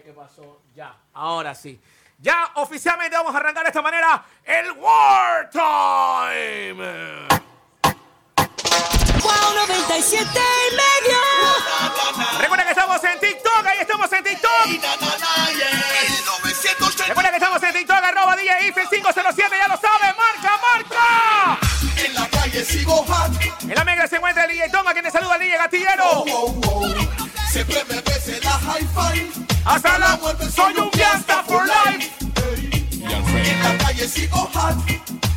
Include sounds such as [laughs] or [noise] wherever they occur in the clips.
¿Qué pasó? Ya, ahora sí. Ya oficialmente vamos a arrancar de esta manera el War Time. Wow 97 y medio. Recuerda que estamos en TikTok, ahí estamos en TikTok. Recuerda que estamos en TikTok, arroba DJ IFE 507, ya lo saben, marca, marca. En la calle sigo hot. En la mega se encuentra el DJ Toma, quien te saluda el DJ Gatillero. Wow, wow. Siempre me ves en la hi-fi. Hasta la muerte, soy un fiesta for life. En la calle sigo hot.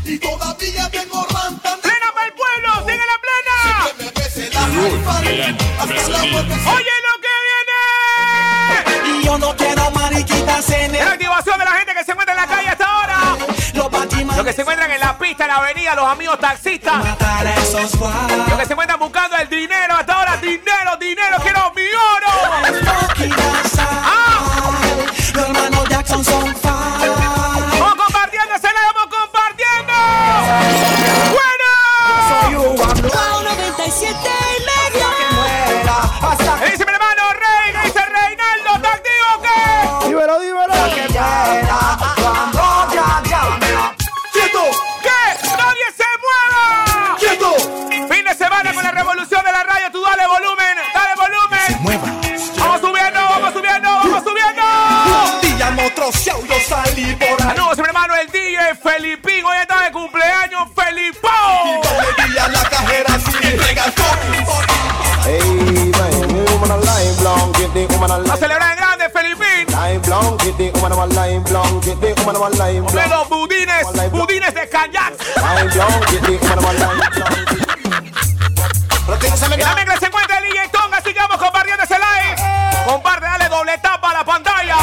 Y todavía tengo rantando. Plena para el pueblo, sigue la plena. Siempre me la hi-fi. Hasta la muerte. Oye lo que viene. Y yo no quiero mariquitas en La activación de la gente que se encuentra en la calle que se encuentran en la pista, en la avenida, los amigos taxistas. Los que se encuentran buscando el dinero hasta ahora. Dinero, dinero, quiero mi oro. Los a celebrar en grande, Felipín. los budines, budines de kayak. En la mezcla se encuentra el DJ Tonga, así que vamos compartiendo ese live. Comparte, dale doble tapa a la pantalla.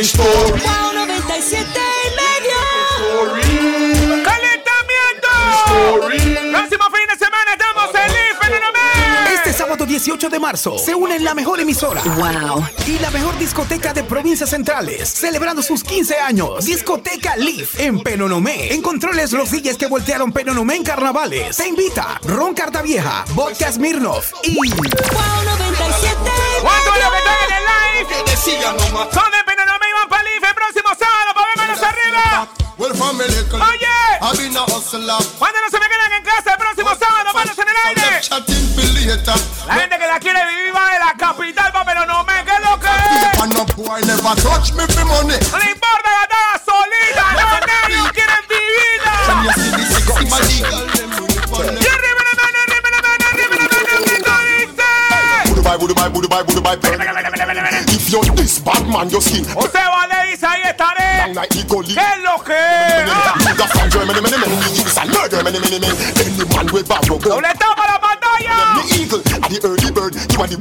Mi story. Wow 97 y medio. ¡Calentamiento! Próximo fin de semana estamos en Fenómeno Este sábado 18 de marzo se unen la mejor emisora Wow. y la mejor discoteca de provincias centrales, celebrando sus 15 años. Discoteca Leaf en Penonomé. En controles los DJs que voltearon Penonomé en carnavales. Se invita Ron Cartavieja, Vodka Smirnov y Wow 97 y ¿Cuántos de los que medio. en el live? Que decía no el próximo sábado para ver manos arriba. Oye. ¿Cuándo no se me quedan en casa el próximo sábado? Manos en el aire. La gente que la quiere vivir va de la capital para Penonomé. ¿Qué es lo que es? And no me for money. No le importa gastar gasolina. No, no, ellos quieren vivirla. La la la. If you're this bad man, your skin Valdez dice, ahí estaré. ¿Qué es lo que. Doble tapa la pantalla.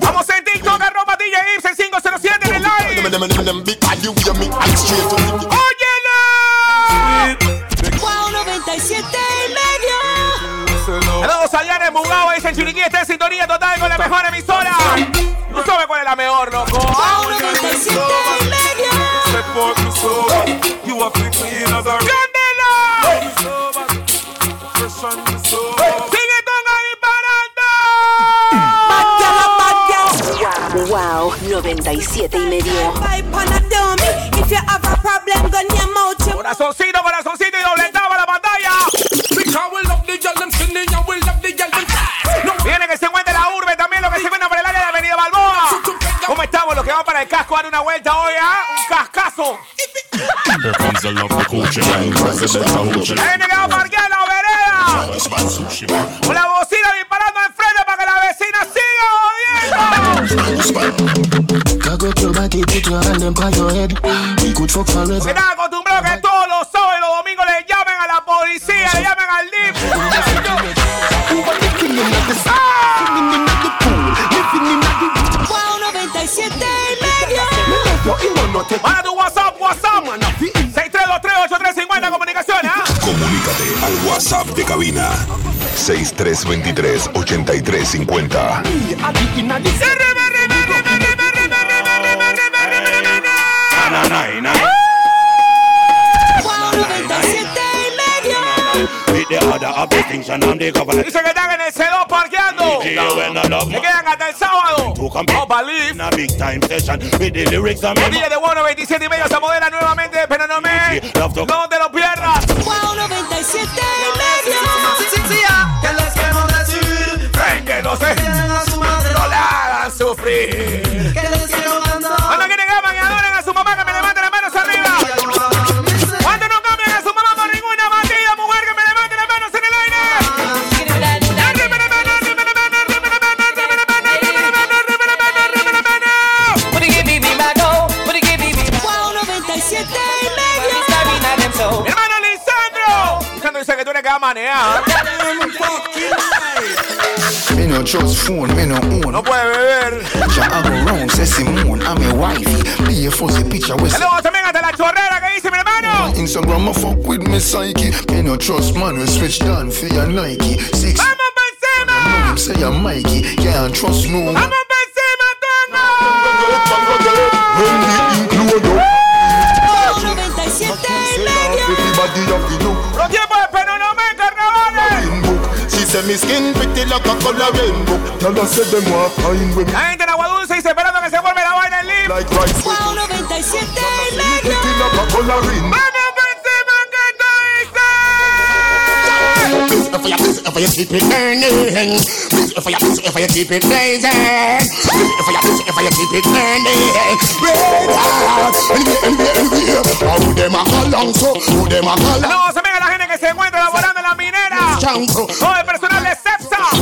Vamos en TikTok, arroba DJ Ibsen 507 en el live. ¡Óyela! Wow 97 y medio. Saludos a Diana Mugao, dicen Chiriquí, está en sintonía total con la mejor emisora. No sabe cuál es la mejor, loco. Wow 97 y medio. ¡Cándela! ¡Sigue Tonga disparando! Wow, 97 y medio. Corazoncito, corazoncito y doble tapa la pantalla. Viene que se encuentre la urbe también, lo que se encuentra por el área de Avenida Balboa. ¿Cómo estamos? Los que van para el casco dan una vuelta hoy, ¿ah? Un cascazo. Here comes the love the coochie La gente que va a parquear en la vereda. Con la bocina disparando enfrente para que la vecina siga jodiendo. Cock up your and the government. Dice que están en el C2 parqueando. Se quedan hasta el sábado. to come Oh, believe. in a big time session with the lyrics and El día de Bueno 27 y medio se modela nuevamente, pero no me. No te no trust phone, me no own. No puede beber. Ja, I go round, say Simone, I'm a wifey. Be a fuzzy picture with Saludos también hasta la chorrera que dice mi hermano. Instagram, I fuck with me psyche. Me no trust man, we switch down for your Nike. Six, ¡Vamos por encima! him say I'm Mikey. Can't trust no. ¡Vamos say me skin pretty like a color rainbow. Tell her say them want fine with me La gente en Agua Dulce dice esperando que se vuelva la vaina en live. like rice. Wow 97 y medio. Pretty like a color rainbow. ¡Vamos por encima, que tú dices! If you, if you keep it burning, if you, if you keep it blazing, if you, if you keep it burning, red hot. How them a call long so, how them a call long Saludos también a la gente que se encuentra laborando en la minera. chango,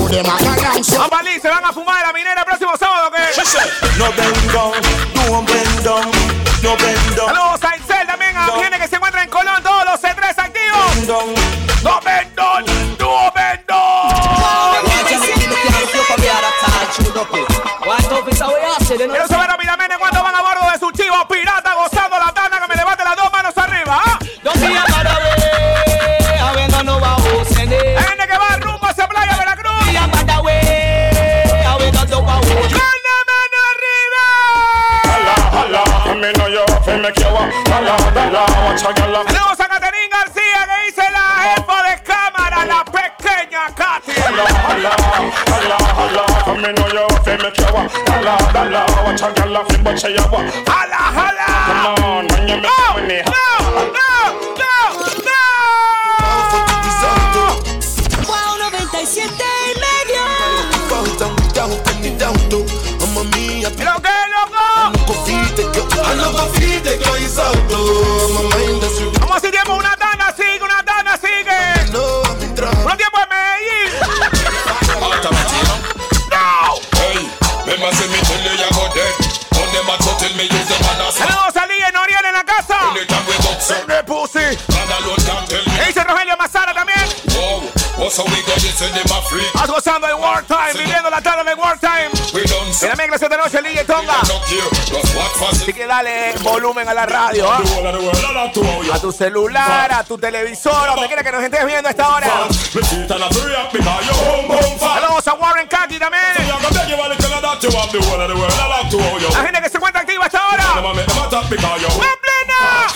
A. Ambalí, se van a fumar de la minera el próximo sábado. que No down, no bend down, no bend down, Saludos a Excel también, a gente que se encuentra en Colón, todos los C3 activos. En la mezcla esta noche, Tonga. Just what fast Así que dale volumen a la radio, world a tu celular, a tu televisor, donde quiera que nos estés viendo a esta hora. Saludos a Warren Kaki también. La gente que se encuentra activa a esta hora. Them a make them a talk because you. ¡En plena!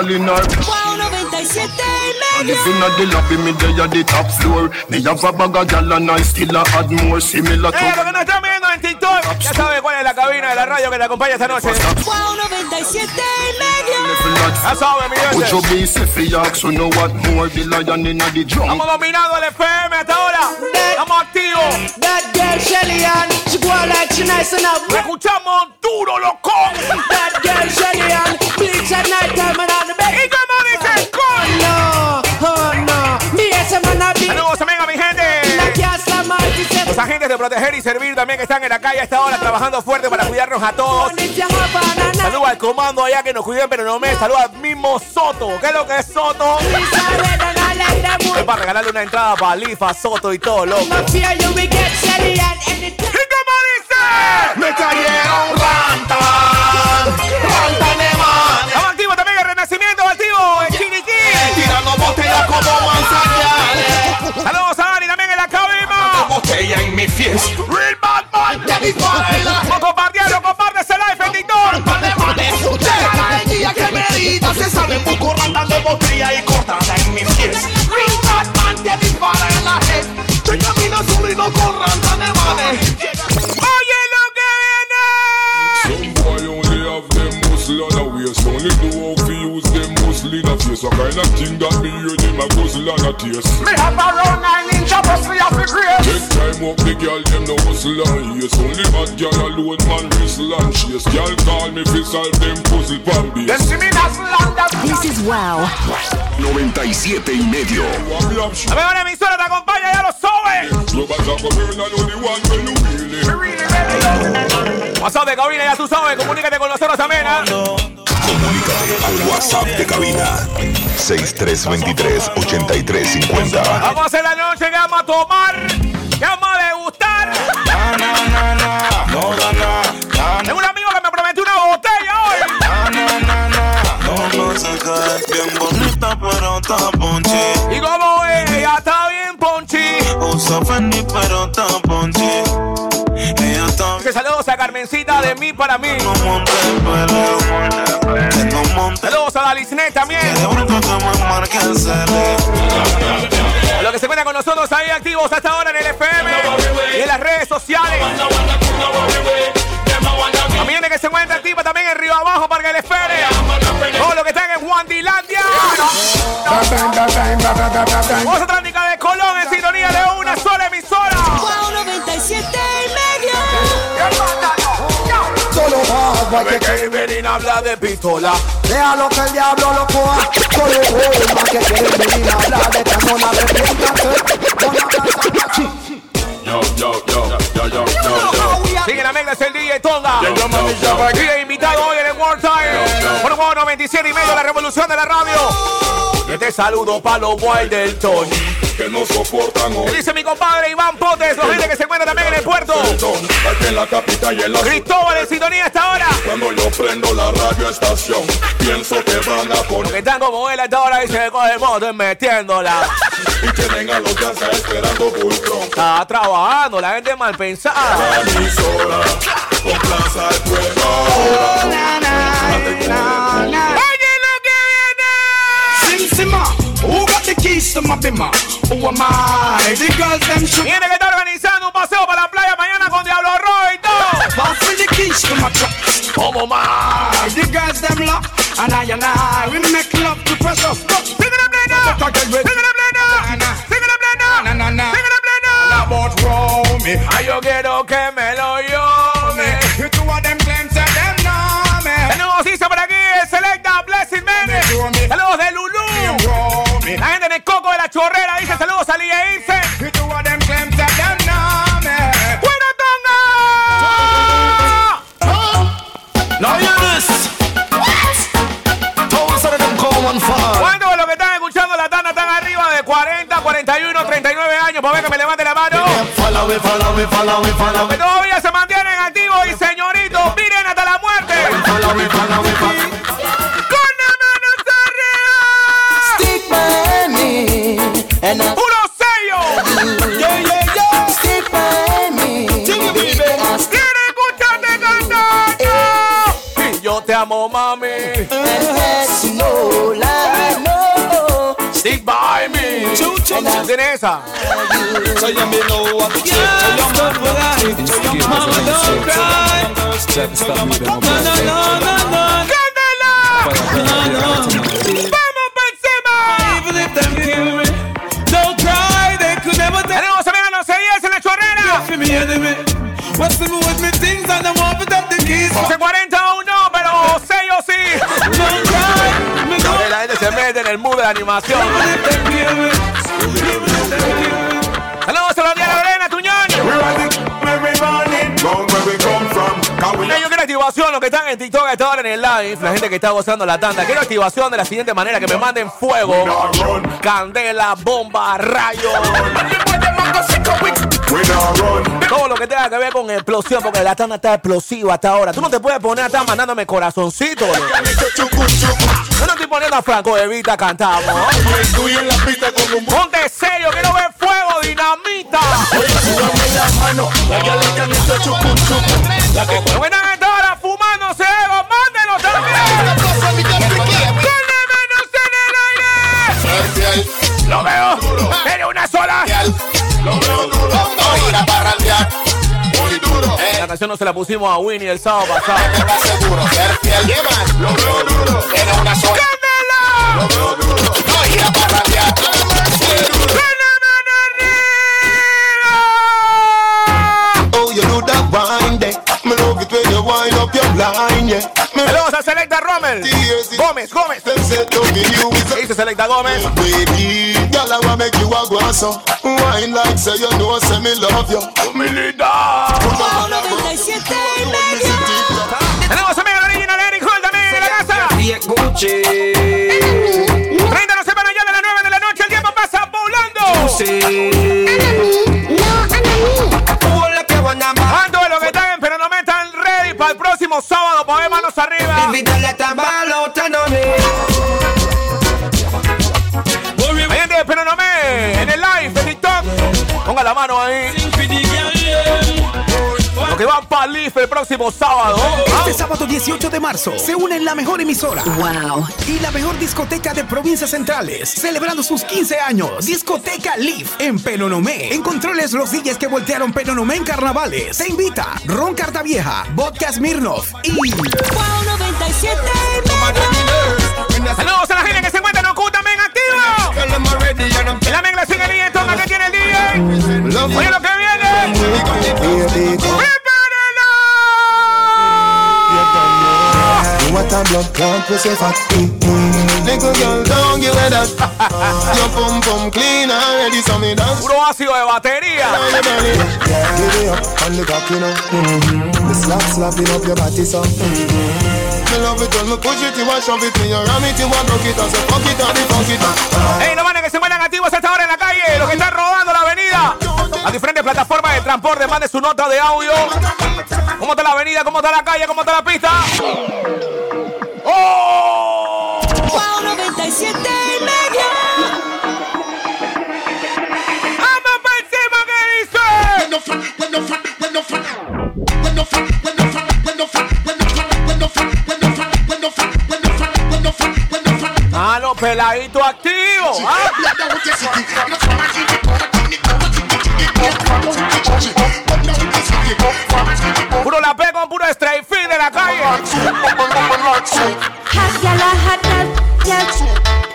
¡En plena! Girl in her Wow 97 y medio. Living at the lobby, me there at the top floor. Me have a bag of gal and I still a add more similar Eh, lo to que nos están viendo en TikTok, ya saben cuál es la cabina de la radio que te acompaña esta noche. Wow 97 y medio. Ya saben, mi Would you gente. be safe for yak, so know what more the lion in the drum Estamos dominando el FM hasta ahora. Estamos activos. That girl Shelly Ann, she go on like she nice enough. Lo escuchamos de proteger y servir también que están en la calle a esta hora trabajando fuerte para cuidarnos a todos. Saludos al comando allá que nos cuiden, pero no me saluda al mismo Soto. ¿Qué es lo que es Soto? Es para regalarle una entrada para Lifa, Soto y todo, loco. ¿Y cómo dice? Me cayeron mi face. Real bad man, No compartieron, compártese live en TikTok. Usted cada día que me medita se sale poco de botella y cortada en mi face. Real bad man, te dispara en la head. Solo y no con de manes. Oye lo que viene. Some boy only have them muscle on the waist, only do how to use them muscle in the face. A kind of thing that me a guzzle and a taste Me have around nine inch of pussy of the grace. Take time up the girl them no hustle and yes Only bad girl alone man whistle and chase Girl call me fi solve them puzzle pan base Them see me dazzle and that This is wow. 97 y medio. La mejor emisora te acompaña, ya lo sabes. WhatsApp de cabina, ya tú sabes. Comunícate con nosotros también, ¿ah? Comunícate al WhatsApp de cabina. 6323-8350. Vamos a hacer la noche que vamos a tomar, que vamos a degustar. Tengo un amigo que me prometió una botella hoy. No es bien bonita, pero está ponchi. Y como ella está bien ponchi. Usa Fendi, pero está ponchi. Ella está Que saludos a Carmencita de mí para mí. no monte Saludos a también. marque el cele. A los que se cuentan con nosotros ahí activos hasta ahora en el FM y en las redes sociales. A millones que se encuentran activos también en Río Abajo para que les espere. Todos los que están en Juandilandia. Voz Atlántica de Colón en sintonía de una sola emisora. Wow 97 va, Ve que vienen a hablar de pistola. Déjalo que el diablo lo coja. Solo forma que quieren venir a hablar de camona de Yo, yo, yo, yo, yo, yo, Sigue la es el DJ Tonga. DJ invitado hoy en el World Time. Por un 97 y medio, la revolución de la radio. Este saludo para los boys del Tony. Que no soportan hoy dice mi compadre Iván Potes, los gente que se encuentra también en el puerto. Aquí en la capital y en la Cristóbal en sintonía a esta hora. Cuando yo prendo la radio estación Pienso que van a poner que están como él a esta hora y se coge el moto [laughs] y metiéndola. Y tienen a los danzas esperando Bultron Está trabajando, la gente mal pensada. La emisora con plaza el who got the keys to my bimmer? Who am I? The girls them should Viene que está organizando un paseo para la playa mañana con Diablo Roy todo. pass me the keys to my truck. The girls them lock, and I and I we make love to. About Romy, Ay, yo quiero que me lo llame. you two of them claims that them know me. Tenemos dice por aquí el Selecta Blessing Man. Saludos de Lulú. La chorrera dice saludos a know me. ¡Buena fire. ¿Cuántos de los que están escuchando la tanda están arriba de 40, 41, 39 años? Pues ver que me levante la mano. Que todavía se mantienen activos y señoritos, miren hasta la muerte. Yo te amo, mami. No lie, no. Stick by me. ¿Tienes esa? So you me know what to say. So you me Mama, don't cry. No, no, no, no, no. ¡Cántala! ¡Vamos por encima! Even if them kill me, don't cry. They could never take Tenemos también a los seguidores en la chorrera. for me enemy. What's the with me things and I want to take the keys. Gente en el mood de la animación. Saludos a días de Lorena, Tuñón. Yo quiero activación, los que están en TikTok a esta hora en el live, la gente que está gozando la tanda. Quiero activación de la siguiente manera, que me manden fuego, candela, bomba, rayo. Todo lo que tenga que ver con explosión, porque la tanda está explosiva hasta ahora. Tú no te puedes poner a estar mandándome corazoncito. Yo no estoy poniendo a Franco Evita cantamos. En Ponte serio, quiero ver fuego, dinamita. la mano La que le han hecho chucu chucu La que Los que están a esta hora fumando cebo, mándenlo también. Con la Lo veo. Pero una sola. Lo veo duro. No ir a parrandear. Muy duro. La canción no se la pusimos a Winnie el sábado pasado. seguro. Ser fiel. ¿Qué más? Lo veo duro. Tiene una sola. ¡Cándela! Lo veo duro. No ir a parrandear. Oh, you do that wine there. Me love it when you wind up your line, yeah. Me Saludos a Selecta Rommel. Gómez, Gómez. them say loving you is ¿Qué dice Selecta Gómez? Baby, girl, I wanna make you a go so Wine like say you know, say me love you Mi linda. Wow 97 y medio. Tenemos a Mega Original Eric Hall también en la casa. 30 no se van allá de las 9 de la noche. El tiempo pasa volando. Próximo sábado? Poner manos arriba. Hay gente de pero no me en el live de TikTok. Ponga la mano ahí. Que van para IF el próximo sábado. Este sábado 18 de marzo se unen la mejor emisora Wow. y la mejor discoteca de provincias centrales, celebrando sus 15 años. Discoteca Leaf en Penonomé. En controles los DJs que voltearon Penonomé en carnavales. Se invita Ron Cartavieja, Vodka Smirnoff y Wow 97 y medio. Saludos a la gente que se encuentra blood clot, we say fat. Little girl, don't give it that [laughs] Your pum pum clean already, so me dance Puro ácido de batería. [laughs] Give it up on the cock, you know mm-hmm. Me slap slapping up your body, so mm-hmm. Me love it when me push it, you want shove it Me you ram it, you want broke it, and say fuck it, and the fuck it. Ey, no van que se encuentran activos a esta hora en la calle. Los que están rodando la avenida. Las diferentes plataformas de transporte. Mande su nota de audio. ¿Cómo está la avenida? ¿Cómo está la calle? ¿Cómo está la pista? ¡Oh! Wow 97 y medio. ¡Vamos para encima que dice! Ah, los peladitos activos. ¿ah? Puro la P con puro straight fit de la calle. Hot gal, a hot gal,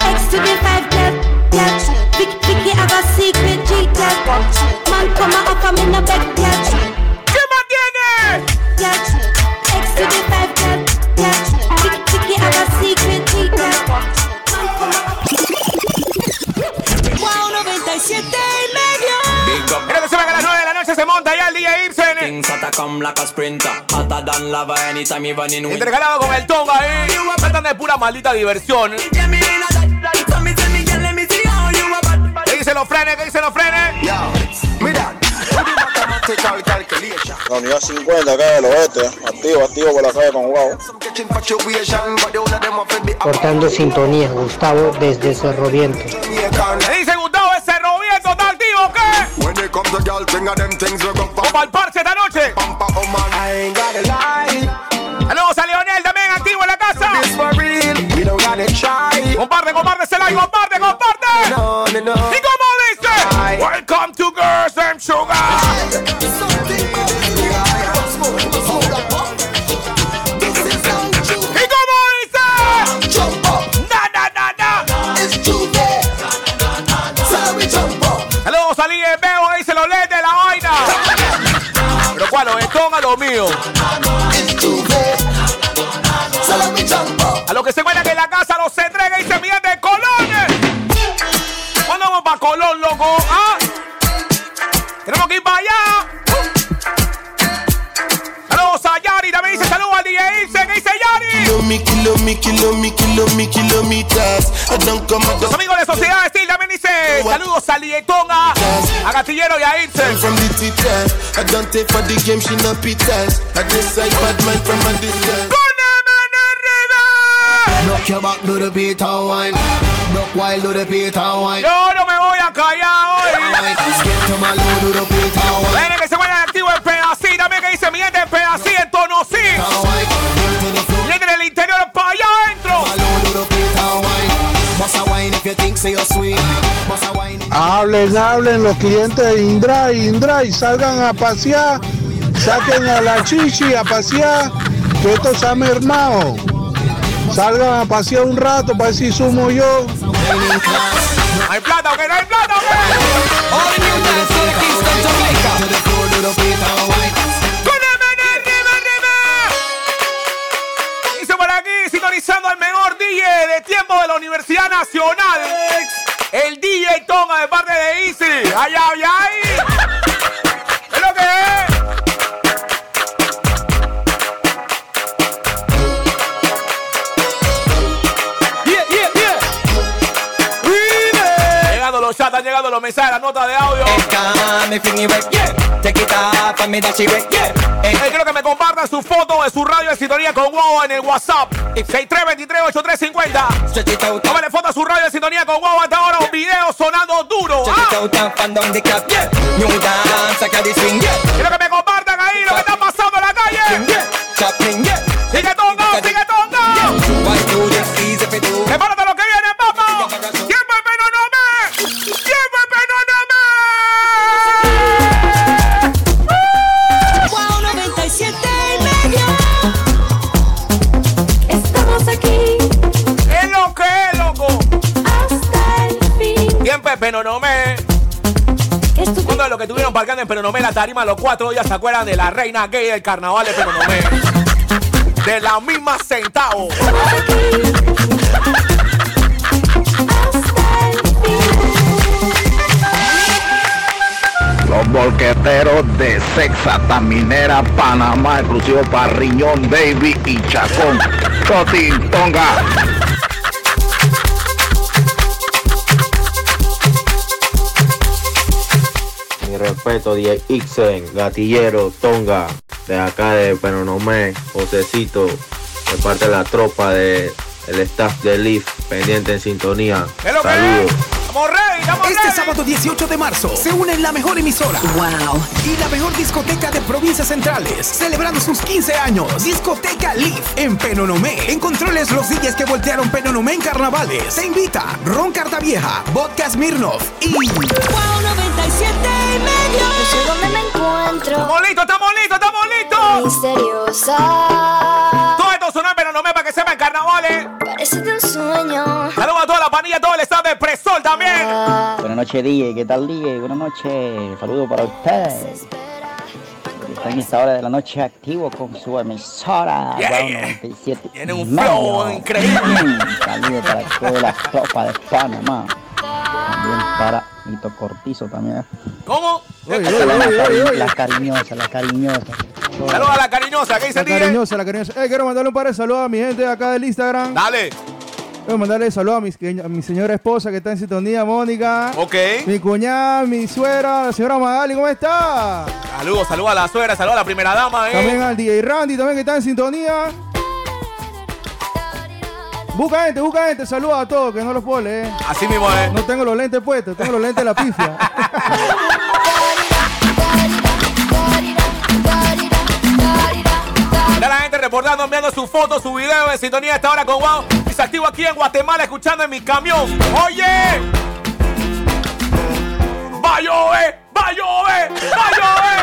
Hotter come like a sprinter. Hotter than lava anytime you run in with. Intercalado con el tonga ahí. Tratan de pura maldita diversión. ¿Qué dicen los frenes? ¿Qué dicen los frenes? Mira, La unidad 50 acá del oeste, activo, activo por la calle con guau. Cortando sintonía, Gustavo desde Cerro Viento. ¿Qué está activo? ¿Qué? When it comes to girl, thing of them things we go for Vamos al parche esta noche. Pampa, oh man, I ain't gotta lie Saludos a Leonel también activo en la casa. This for real, we don't gotta try Comparte, comparte ese like, comparte, comparte. No, no, no ¿Y cómo dice? Welcome to Girls and Sugar. For the game, she no pitas I decide bad man from a distance Knock your back, do the Peter wine. Knock wild, do the Peter wine. Yo no me voy a callar hoy. Viene que se vaya activo en Pedací, también que dice mi gente. Viene del interior para allá adentro. Bust a wine if you think you're sweet. Hablen, hablen los clientes de Indra, Indra y salgan a pasear, saquen a la chichi a pasear, que esto se ha mermado. Salgan a pasear un rato para ver si sumo yo. ¿Hay plata o qué? ¿No hay plata o qué? Dice por aquí, sintonizando al mejor DJ de tiempo de la Universidad Nacional. DJ Tonga de parte de. ¡Ay, ay, ay! Los mensajes, las notas de audio. Eh, quiero que me compartan su foto de su radio de sintonía con Wow en el WhatsApp. 6323-8350. Tómale foto a su radio de sintonía con Wow hasta ahora. Un video sonando duro. Ah. Quiero que me compartan ahí lo que está pasando en la calle. En Penonome la tarima los cuatro días se acuerdan de la reina gay del carnaval de Penonome. De la misma centavo. Los bolqueteros de Sexa, Taminera, Panamá, exclusivo para Riñón, Baby y Chacón. Cotín, Tonga. Respeto, 10 Ixen, gatillero, Tonga, de acá de Penonomé, Josecito, de parte de la tropa de el staff de Leaf, pendiente en sintonía. Saludos. Este sábado 18 de marzo se une la mejor emisora. Wow. Y la mejor discoteca de provincias centrales, celebrando sus 15 años. Discoteca Leaf en Penonomé. En controles los DJs que voltearon Penonomé en carnavales. Se invita Ron Cartavieja, Vodka Smirnoff y Wow 97 y medio. No sé dónde me encuentro. ¡Estamos listos, estamos listos, estamos listos! Misteriosa. Todo esto sonó en Penonome para que sepan carnavales. Parece de un sueño. Saludos a toda la panilla, todo el staff de Presol también. Buenas noches, DJ. ¿Qué tal, DJ? Buenas noches. Saludos para ustedes. Está en esta hora de la noche activo con su emisora. Yeah, yeah. 97 Tiene un flow increíble. Saludos para toda la tropa de Panamá. También para Mito Cortizo también. ¿Cómo? Las cari- Las cariñosas, las cariñosas. Saludos a la cariñosa, ¿qué dice La cariñosa, la cariñosa. Eh, quiero mandarle un par de saludos a mi gente acá del Instagram. Dale. Quiero mandarle saludos a mi, a mi señora esposa que está en sintonía, Mónica. Ok. Mi cuñada, mi suegra, la señora Magali, ¿cómo está? Saludos, saludos a la suegra, saludos a la primera dama, eh. También al DJ Randy, también que está en sintonía. Busca gente, busca gente, saludos a todos, que no los puedo leer. Así mismo es. No tengo los lentes puestos, tengo los lentes de la pifia. Ya la gente reportando, enviando su foto, su video de sintonía esta hora con Wow. Y se activo aquí en Guatemala escuchando en mi camión. ¡Oye! ¡Va a llover! ¡Va a llover! ¡Va a llover!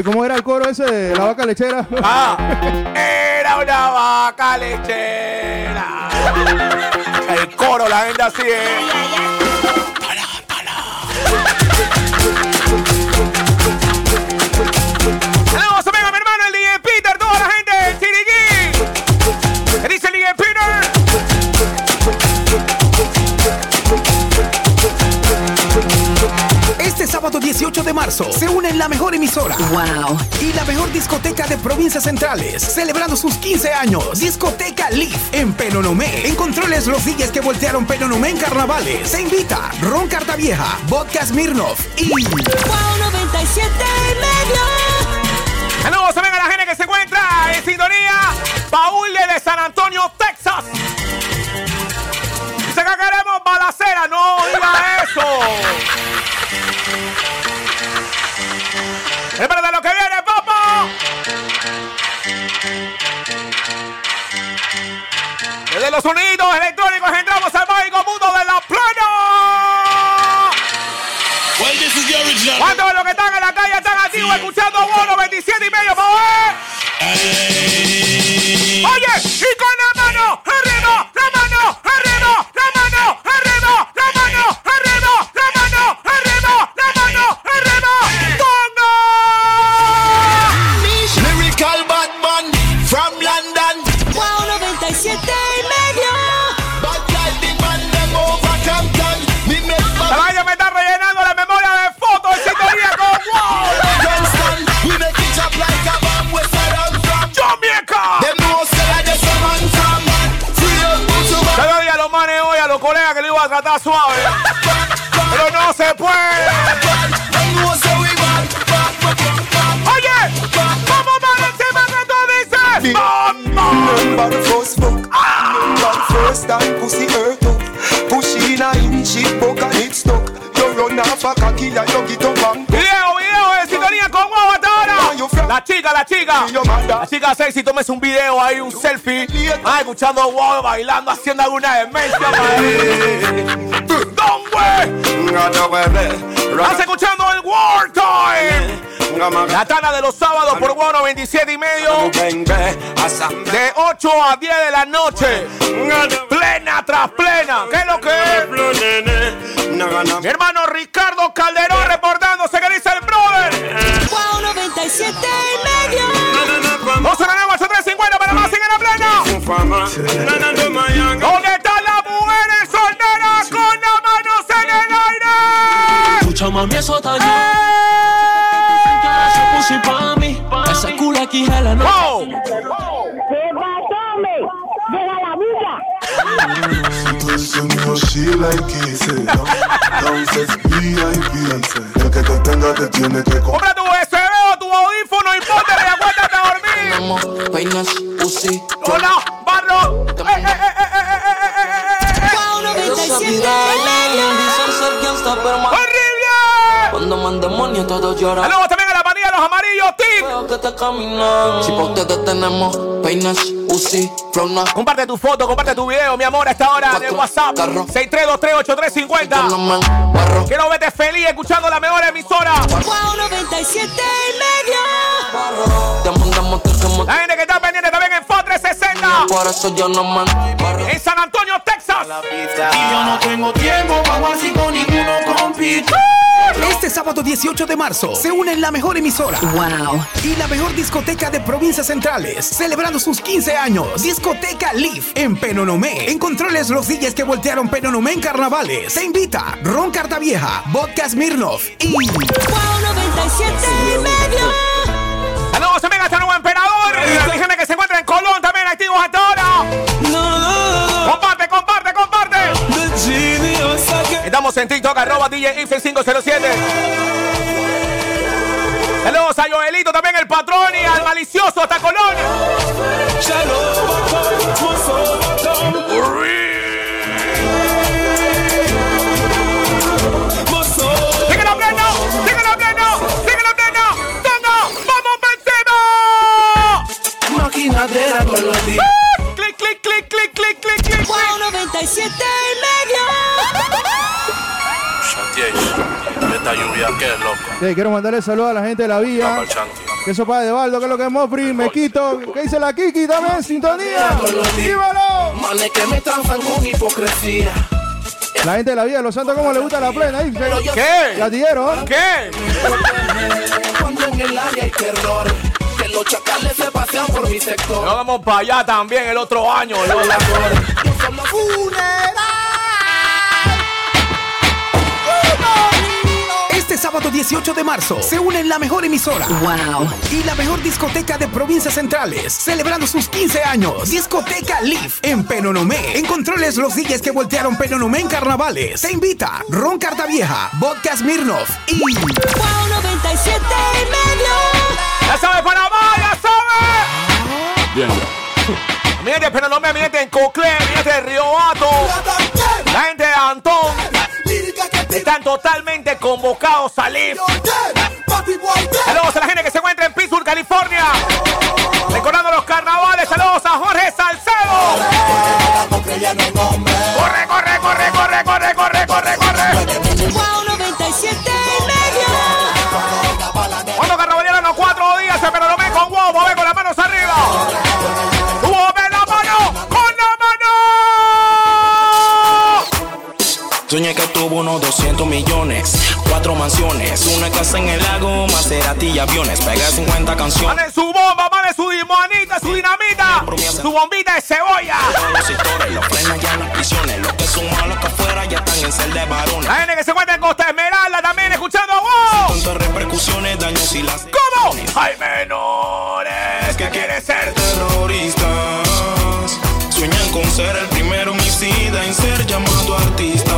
¿Cómo era el coro ese de la vaca lechera? Ah, era una vaca lechera. [laughs] El coro, la gente así, eh. Sábado 18 de marzo se une la mejor emisora. Wow. Y la mejor discoteca de provincias centrales, celebrando sus 15 años. Discoteca Leaf en Penonomé. En controles los DJs que voltearon Penonomé en carnavales. Se invita Ron Cartavieja, Vodka Smirnoff y Wow 97 y medio. Saludos también a la gente que se encuentra en sintonía. Paul de San Antonio, Texas. Dice que queremos balacera, no diga eso. ¡Espera de lo que viene, papá! Desde los sonidos electrónicos entramos al mágico mundo de la plana. Well, this is the original. ¿Cuántos de los que están en la calle están activos escuchando Bono 27 y medio, pa' ver? Oye, y con la mano arriba, la mano arriba. A tratar suave. Pero no se puede. Them know say we bad. Oye, vamos para encima que tú dices. ¡Vamos! Remember the first book Remember the first time pussy hurt La chica, la chica. La chica sexy, tómese un video ahí, un selfie. Ah, escuchando Wow, bailando, haciendo alguna demencia. ¡Don Estás escuchando el War Time. La tana de los sábados por Bono 27 y medio. De 8 a 10 de la noche. Plena tras plena. ¿Qué es lo que es? Mi hermano Ricardo Calderón reportándose 97 y medio. No se ganamos 8350 para más en la plena. ¿Dónde están las mujeres solteras con las manos en el aire? Escucha mami eso está yo pa' mí Ese culo aquí es la Wow. Enseño she like it Entonces VIP El que te tenga te tiene que comer un audífono y ponte y a dormir. Hola, barro. Eh, eh, eh, ¡Horrible! Cuando mandemonio todos lloran. Los amarillos, Team. Si ustedes tenemos Peinas, flona Comparte tu foto, comparte tu video, mi amor, a esta hora de WhatsApp. 63238350. Quiero verte feliz escuchando la mejor emisora. Wow 97 y medio. La gente que está pendiente también en FO 360. Por eso yo no man En San Antonio, Texas. Y yo no tengo tiempo para así con ninguno compite Este sábado 18 de marzo se unen la mejor emisora Wow. y la mejor discoteca de provincias centrales, celebrando sus 15 años. Discoteca Leaf en Penonomé. En controles los DJs que voltearon Penonomé en carnavales. Se invita Ron Cartavieja, Vodka Smirnoff y Wow 97 y medio. Saludos también a este nuevo emperador. Gente que se encuentra en Colón también activos hasta ahora. Comparte, comparte, comparte. Estamos en TikTok, arroba DJ Ibsen 507. Saludos a Joelito, también el patrón y al malicioso hasta Colón. Esta lluvia, qué loco. Sí, quiero mandarle saludos a la gente de la vía. Que eso para de Baldo, que es lo que es Mofri, me quito. ¿Qué dice la Kiki también? Sintonía. ¡Dímelo! Manes que me transan con hipocresía La gente de la vía, los santos, ¿cómo le gusta la plena? ahí? ¿Qué? Gatillero. ¿Qué? Cuando en el área hay terror Que los chacales se pasean por mi sector Nos vamos para allá también el otro año. ¿no? Sábado 18 de marzo se unen la mejor emisora Wow. y la mejor discoteca de provincias centrales, celebrando sus 15 años. Discoteca Leaf en Penonomé. En controles los DJs que voltearon Penonomé en carnavales. Se invita Ron Cartavieja, Vodka Smirnoff y Wow 97 y medio. Ya sabes, Panamá, ya sabes. Bien. Mi gente de Penonomé, mi gente en Coclé, mi gente de Río Hato, la gente de Antón, están totalmente convocados a salir. Saludos a la gente que se encuentra en Pittsburgh, California. Recordando los carnavales, saludos a Jorge Salcedo. Corre, corre, corre, corre, unos 200 millones. Cuatro mansiones, una casa en el lago, Maserati y aviones. Pegué 50 canciones. Mane su bomba, mane su dimonita, su dinamita, su bombita de cebolla. Los sectores, los frenan ya en las prisiones. Los que son malos que afuera ya están en celda de varones. La gente que se encuentra en Costa Esmeralda también escuchando wow. Tantas repercusiones, daños y las. ¿Cómo? Hay menores que quieren ser terroristas. Sueñan con ser el primero homicida en ser llamado artista.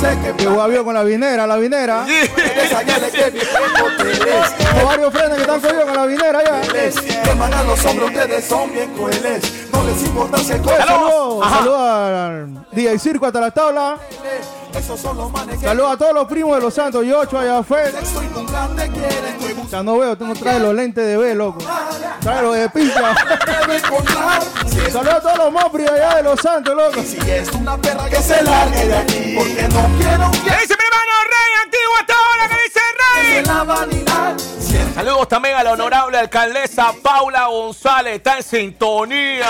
Sé qué Llegó avión con la vinera, la vinera. Esa ya le que. Hay varios frenes que están cogidos con la vinera ya. Queman a los hombres, ustedes son bien crueles. No les importa si Oye, Saludos saludos al DJ Circo hasta la tabla. Los que Saludos a todos los primos de los Santos y ocho allá afuera. sexo y nunca te quieren. O sea, no veo, tú no traes los lentes de B, loco. Trae los de [laughs] es, Saludos a todos los mopri allá de los Santos, loco. si es una perra que se largue de aquí. Porque no quiero ¿Qué que dice mi hermano Rey antiguo hasta ahora? ¿Qué dice Rey? la vanidad. Saludos también a la honorable alcaldesa Paula González. Está en sintonía.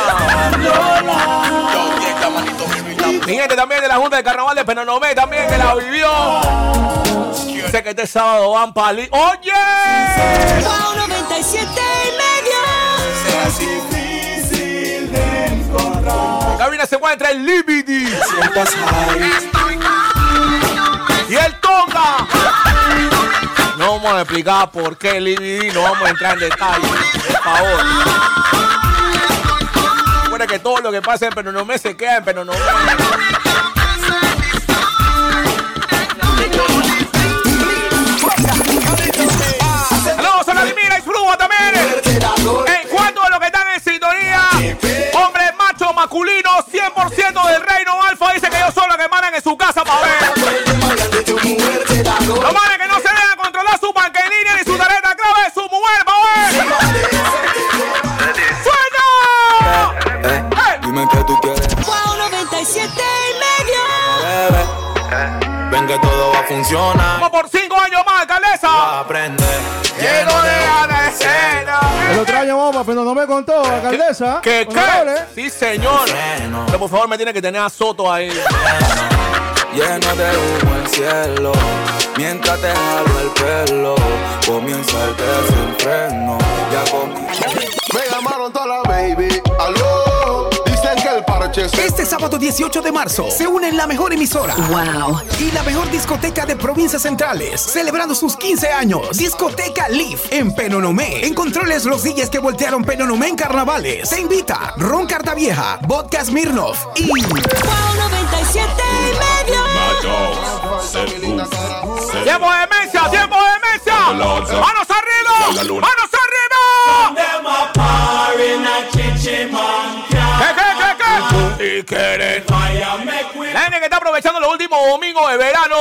Mi gente también de la Junta de Carnaval de Penonomé también que la vivió. Sé que este sábado van para Oye. Wow 97 y medio. difícil de encontrar. Cabina se encuentra Sientas high. Y el Tonga. No vamos a explicar por qué el no vamos a entrar en detalle. Por favor. Recuerda que todo lo que pasa en Penonomé se queda en Penonomé. Saludos a Vladimir y también. En cuanto a lo que están en sintonía, hombre macho masculino, 100% del reino alfa, dice que yo solo que mandan en su casa para ver. Los manes que no se dejan controlar su línea ni su tarjeta clave su mujer, pa' ver. ¡Suena! ¡Hey! Dime qué tú quieres, Wow 97 y medio. bebé. Ven que todo va a funcionar. Vamos por cinco años más, alcaldesa. Aprende. Que no deja de. El otro año vamos, pero no me contó, alcaldesa. ¿Qué qué? Sí, señor. Pero por favor me tiene que tener a Soto ahí. Lleno de humo el cielo. Mientras te jalo el pelo. Comienza el desenfreno. Ya comienza. Me llamaron toda la baby. Este sábado 18 de marzo se une la mejor emisora Wow. y la mejor discoteca de provincias centrales, celebrando sus 15 años. Discoteca Leaf en Penonomé. En controles los DJs que voltearon Penonomé en carnavales. Se invita Ron Cartavieja, Vodka Smirnov y Wow 97 y medio. ¡Tiempo de mesa! ¡Tiempo de mesa! ¡Manos arriba! ¡Manos arriba! Quieren. La gente que está aprovechando los últimos domingos de verano.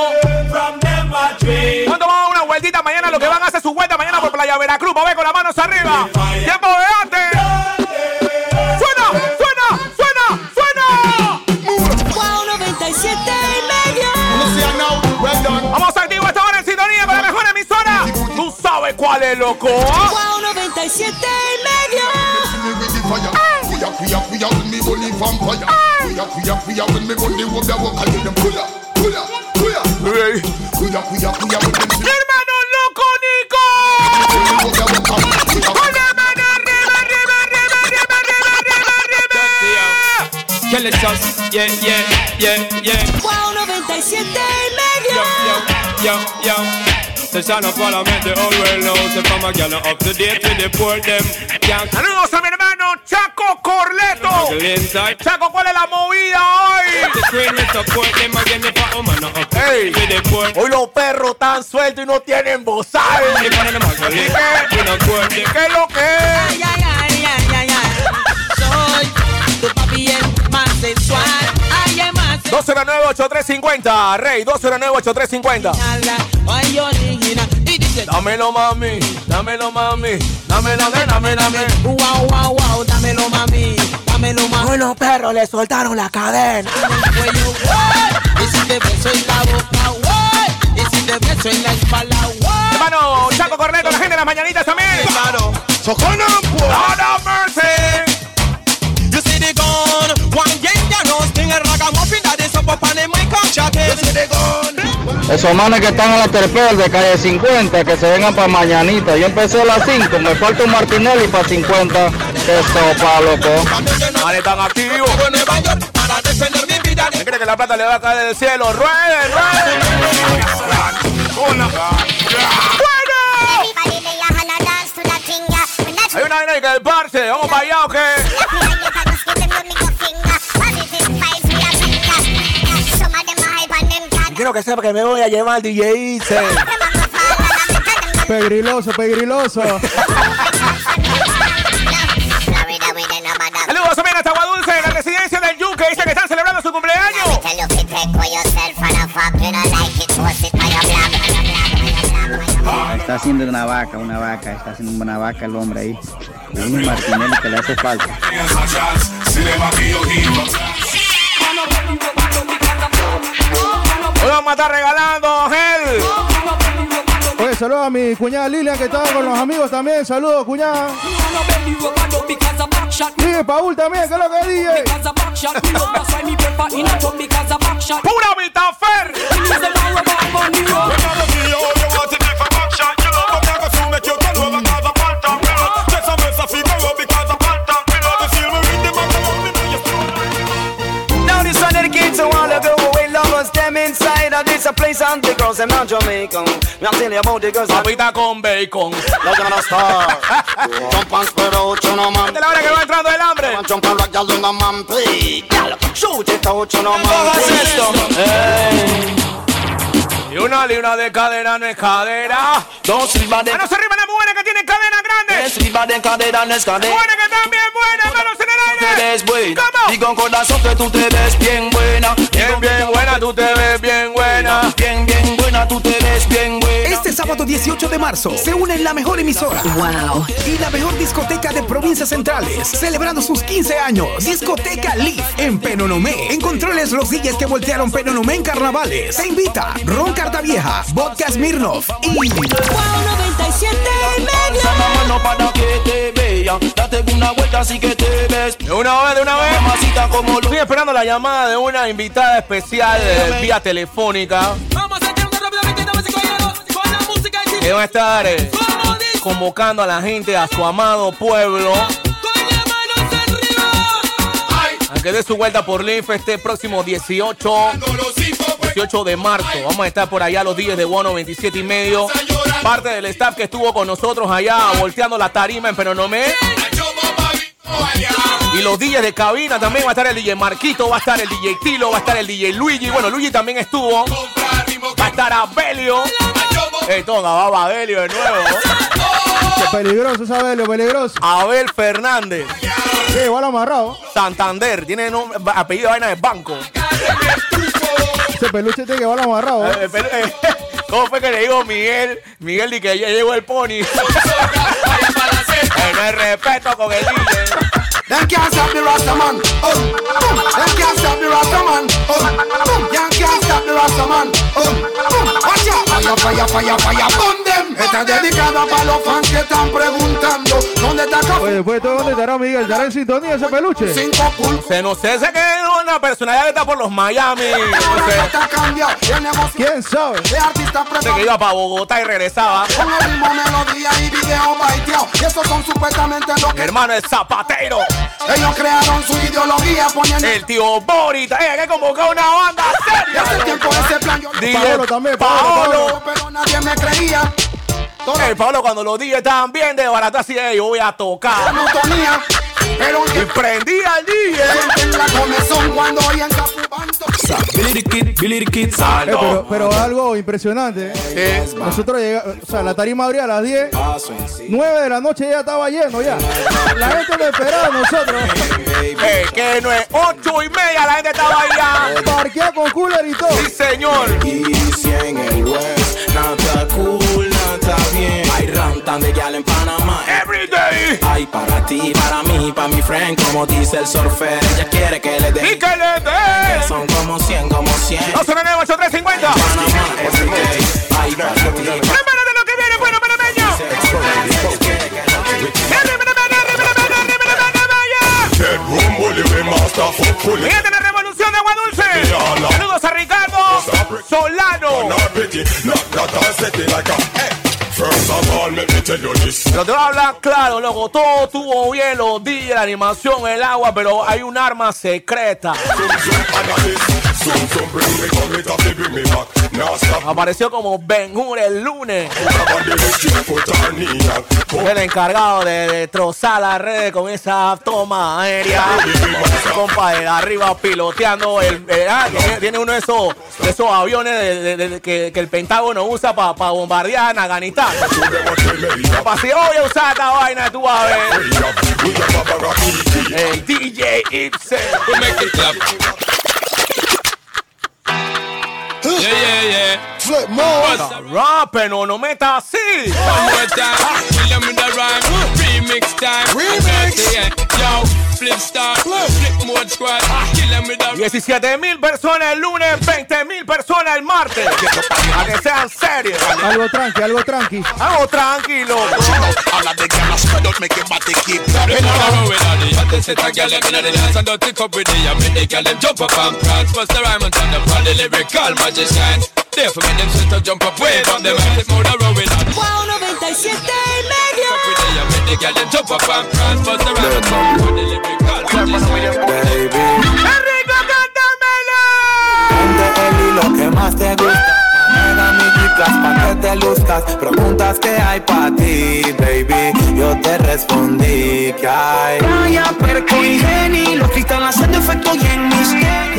¿Cuánto van a una vueltita mañana? Lo que van a hacer su vuelta mañana por Playa Veracruz. Va a ver con las manos arriba. ¡Tiempo de antes! ¡Suena! ¡Suena! ¡Suena! ¡Suena! Wow 97 y medio. Vamos activo esta hora en sintonía con la mejor emisora. ¿Tú sabes cuál es, loco? Wow 97 y medio. Kuya, kuya, kuya, when me bully vampire. Kuya, kuya, kuya, when me bully rubber walk. I tell them kuya, kuya, kuya. Kuya, kuya, kuya, when them ¡Mi hermano loco, Nico! ¡Con la mano arriba, arriba, arriba, arriba, arriba, arriba, arriba! Kill it just, yeah, yeah, yeah, yeah. Wow 97 y medio. Yo, yo. The son of parliament, they all well know. The from a gal up to date with the poor them. Can't Saludos a mi hermano Chaco Corleto. Chaco, ¿cuál es la movida hoy? Ey, hoy los perros están sueltos y no tienen bozal. ¿Y qué? ¿Qué es lo que Ay, ay, ay, ay, ay, ay. Soy tu papi el más sensual. Ay, el más 209-8350, Rey, 209-8350. Ay, original. Y dice, Dámelo, mami, dámelo, mami, dámelo, dame, dame, dame. wow, wow, wow, dámelo, mami. Dámelo, mami. Hoy los perros le soltaron la cadena. Y si te beso en la boca. Y si te beso en la espalda. Hermano, Chaco Corneto, la gente de las mañanitas también. Claro. Socona, Esos manes que están en la terpel de calle 50, que se vengan para mañanita. Yo empecé a las 5, me falta un Martinelli para 50. Que sopa, loco. Vale, están activos. ¿Quién cree que la plata le va a caer del cielo? ¡Ruede, ruede! Hay una vaina que el parce, vamos para allá o qué? Quiero que sepa que me voy a llevar DJ Ice. [laughs] Pegriloso, pegriloso. Saludos también hasta Guadulce, la residencia del Yuque. Dice que están celebrando su cumpleaños. Está haciendo una vaca, una vaca, está haciendo una vaca el hombre ahí. Es un Martinelli que le hace falta. Hoy vamos a estar regalando gel. Oye, saludos a mi cuñada Lilian que estaba con los amigos también. Saludos, cuñada. DJ Paul también, que es lo que dije. Pura Vitafer. A place and the girls, them not Jamaican. Me I tell you about the girls. Papita con bacon. Like on a star. Jump and spread out, you know, man. Esta es la hora que va entrando el hambre. Jump and rock, y'all, know, man, play. Y'all, shoot it out, you know, man. Hey. Y una libra de cadera no es cadera. Dos silbas de Manos arriba las buenas que tienen cadenas grandes. silbas de cadera no es cadera. Buenas que están bien buenas, manos en el Te aire. ves buena. ¿Cómo? Y con corazón que tú te ves bien buena. Bien, bien buena, tú te ves buena. Bien, bien buena, tú te ves bien buena. Este sábado 18 de marzo se une la mejor emisora. Wow. Y la mejor discoteca de provincias centrales, celebrando sus 15 años. Discoteca Leaf en Penonomé. En controles los DJs que voltearon Penonomé en carnavales. Se invita Ron Cartavieja, Vodka Smirnoff y Wow 97 y medio. Esa mano para que te vea. Date una vuelta así que te ves. De una vez, de una vez. Mamacita como lo Estoy esperando la llamada de una invitada especial eh, vía telefónica. Vamos a Que va a estar eh, convocando a la gente a su amado pueblo a que dé su vuelta por Linf este próximo 18, 18 de marzo. Vamos a estar por allá los días de Bono 27 y medio. Parte del staff que estuvo con nosotros allá volteando la tarima en Penonomé. Y los DJs de cabina también va a estar el DJ Marquito, va a estar el DJ Tilo, va a estar el DJ Luigi. Bueno, Luigi también estuvo. Va a estar Abelio. Eh, toca, va Abelio de nuevo. Peligroso, Sabelio, peligroso. Abel Fernández. Sí, igual amarrado. Santander, tiene nombre- apellido de vaina de banco. Ese peluche tiene que igual amarrado. Eh, pero, eh, ¿Cómo fue que le digo Miguel? Miguel di que ya llegó el pony. [laughs] Eh, no hay respeto con el DJ. Them can't stop the Rasta man. Oh, them can't stop the Rasta man. Oh, them can't stop the Rasta man. Oh, watch out. Fire, fire, fire, fire, burn them. Está dedicada para los fans que están preguntando dónde está Café. Oye, después de todo, ¿dónde estará Miguel? ¿Estará en sintonía ese peluche? Cinco pulpos. Se no sé, sé que es una personalidad que está por los Miami. [laughs] No sé, Está cambiado. Y el negocio ¿Quién sabe? de artistas sé que iba para Bogotá y regresaba. Con ritmo, melodía y video baiteado. Y esos son supuestamente lo Mi que hermano es Zapatero. Ellos crearon su ideología poniendo. El tío Borita. Eh, que convocar una banda Y hace seria. tiempo ese plan yo DJ Paolo también, Paolo, Paolo. pero nadie me creía. Todo El Pablo cuando los DJs estaban bien de barato así, yo voy a tocar. monotonía. Pero y prendí al DJ. en la comezón cuando oyen capubanto. Eh, pero, pero algo impresionante. ¿eh? Nosotros llegamos, o sea, la tarima abría a las 10, 9 de la noche ya estaba lleno ya. La gente nos esperaba a nosotros. Eh, que no es ocho y media, la gente estaba allá. Parqueado con cooler y todo. Sí, señor. Y si en el West, nada cool, nada bien. Hay rantan de gal en Panamá. Every day. Hay para ti, para mí, para mi friend, como dice el surfer. Ella quiere que le dé. Y que le dé. Que son como 100, como 100. 209 8350 Panamá, every day. Hay para ti, Prepárate lo que viene, bueno, panameño. Fíjate la revolución de Agua Dulce. Saludos a Ricardo Solano. Pero te voy a hablar claro, loco. Todo estuvo bien, los días, la animación, el agua, pero hay un arma secreta. Apareció como Ben Hur el lunes. El encargado de destrozar las redes con esa toma aérea. Compa de arriba piloteando el. ah, tiene, uno de esos, esos aviones que el Pentágono usa para bombardear en Afganistán. Papá, si voy a usar esta vaina, tú vas a ver. El DJ Ibsen. Yeah, yeah, yeah. Flip more. no, no metas así. One more time. William with the rhyme. Remix time. Remix. Yeah. Yo, flip star. Flip mode squad. Kill 'em 17 mil personas el lunes, 20 mil personas el martes. A que sean serios. Algo tranqui, algo tranqui. Algo tranquilo. Therefore make them to jump up, wave up them. It's more the Wow 97 y medio. Baby. ¡Enrico, cántamela! Prende el hilo que más te gusta. Mega mi G-Class pa' que te luzcas. Preguntas que hay pa' ti, baby. Yo te respondí que hay. Vaya, perco y Jenny, los que están haciendo efecto y en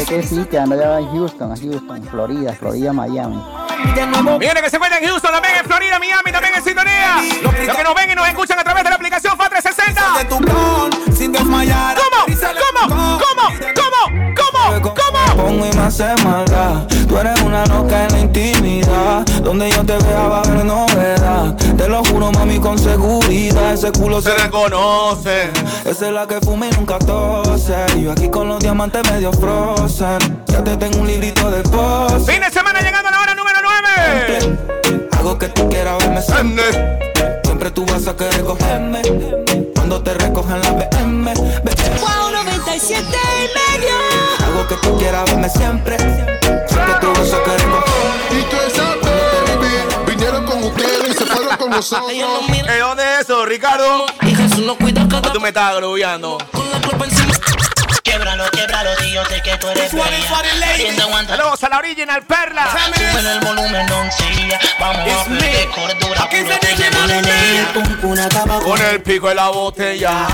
mis ¿Qué que sí? Que ando ya en Houston, en Houston, Florida, Florida, Miami. Viene que se encuentra en Houston, también en Florida, Miami, también en sintonía. Los que nos ven y nos escuchan a través de la aplicación FA360. sin desmayar. ¿Cómo? ¿Cómo? Pongo y me hace maldad. Tú eres una loca en la intimidad. Donde yo te vea va a haber novedad. Te lo juro, mami, con seguridad. Ese culo se, reconoce. Esa es la que fuma y nunca tose. Y yo aquí con los diamantes medio frozen. Ya te tengo un librito de pose. Fin de semana llegando a la hora número 9. Hago que tú quieras verme siempre. Siempre tú vas a querer cogerme. Cuando te recogen la BM. Wow 97 y medio. Hago que tú quieras verme siempre. Siempre tú vas a querer cogerme. Y tú esa baby vinieron con ustedes y se fueron con nosotros. ¿Eh, ¿Dónde es eso, Ricardo? ¿O tú me estás agroviando? Québralo, québralo, tío, yo sé que tú eres bella. Saludos a la original Perla. Sube el volumen, doncella. Vamos a perder cordura. El pum, pum, una tapa Con el pico de la botella.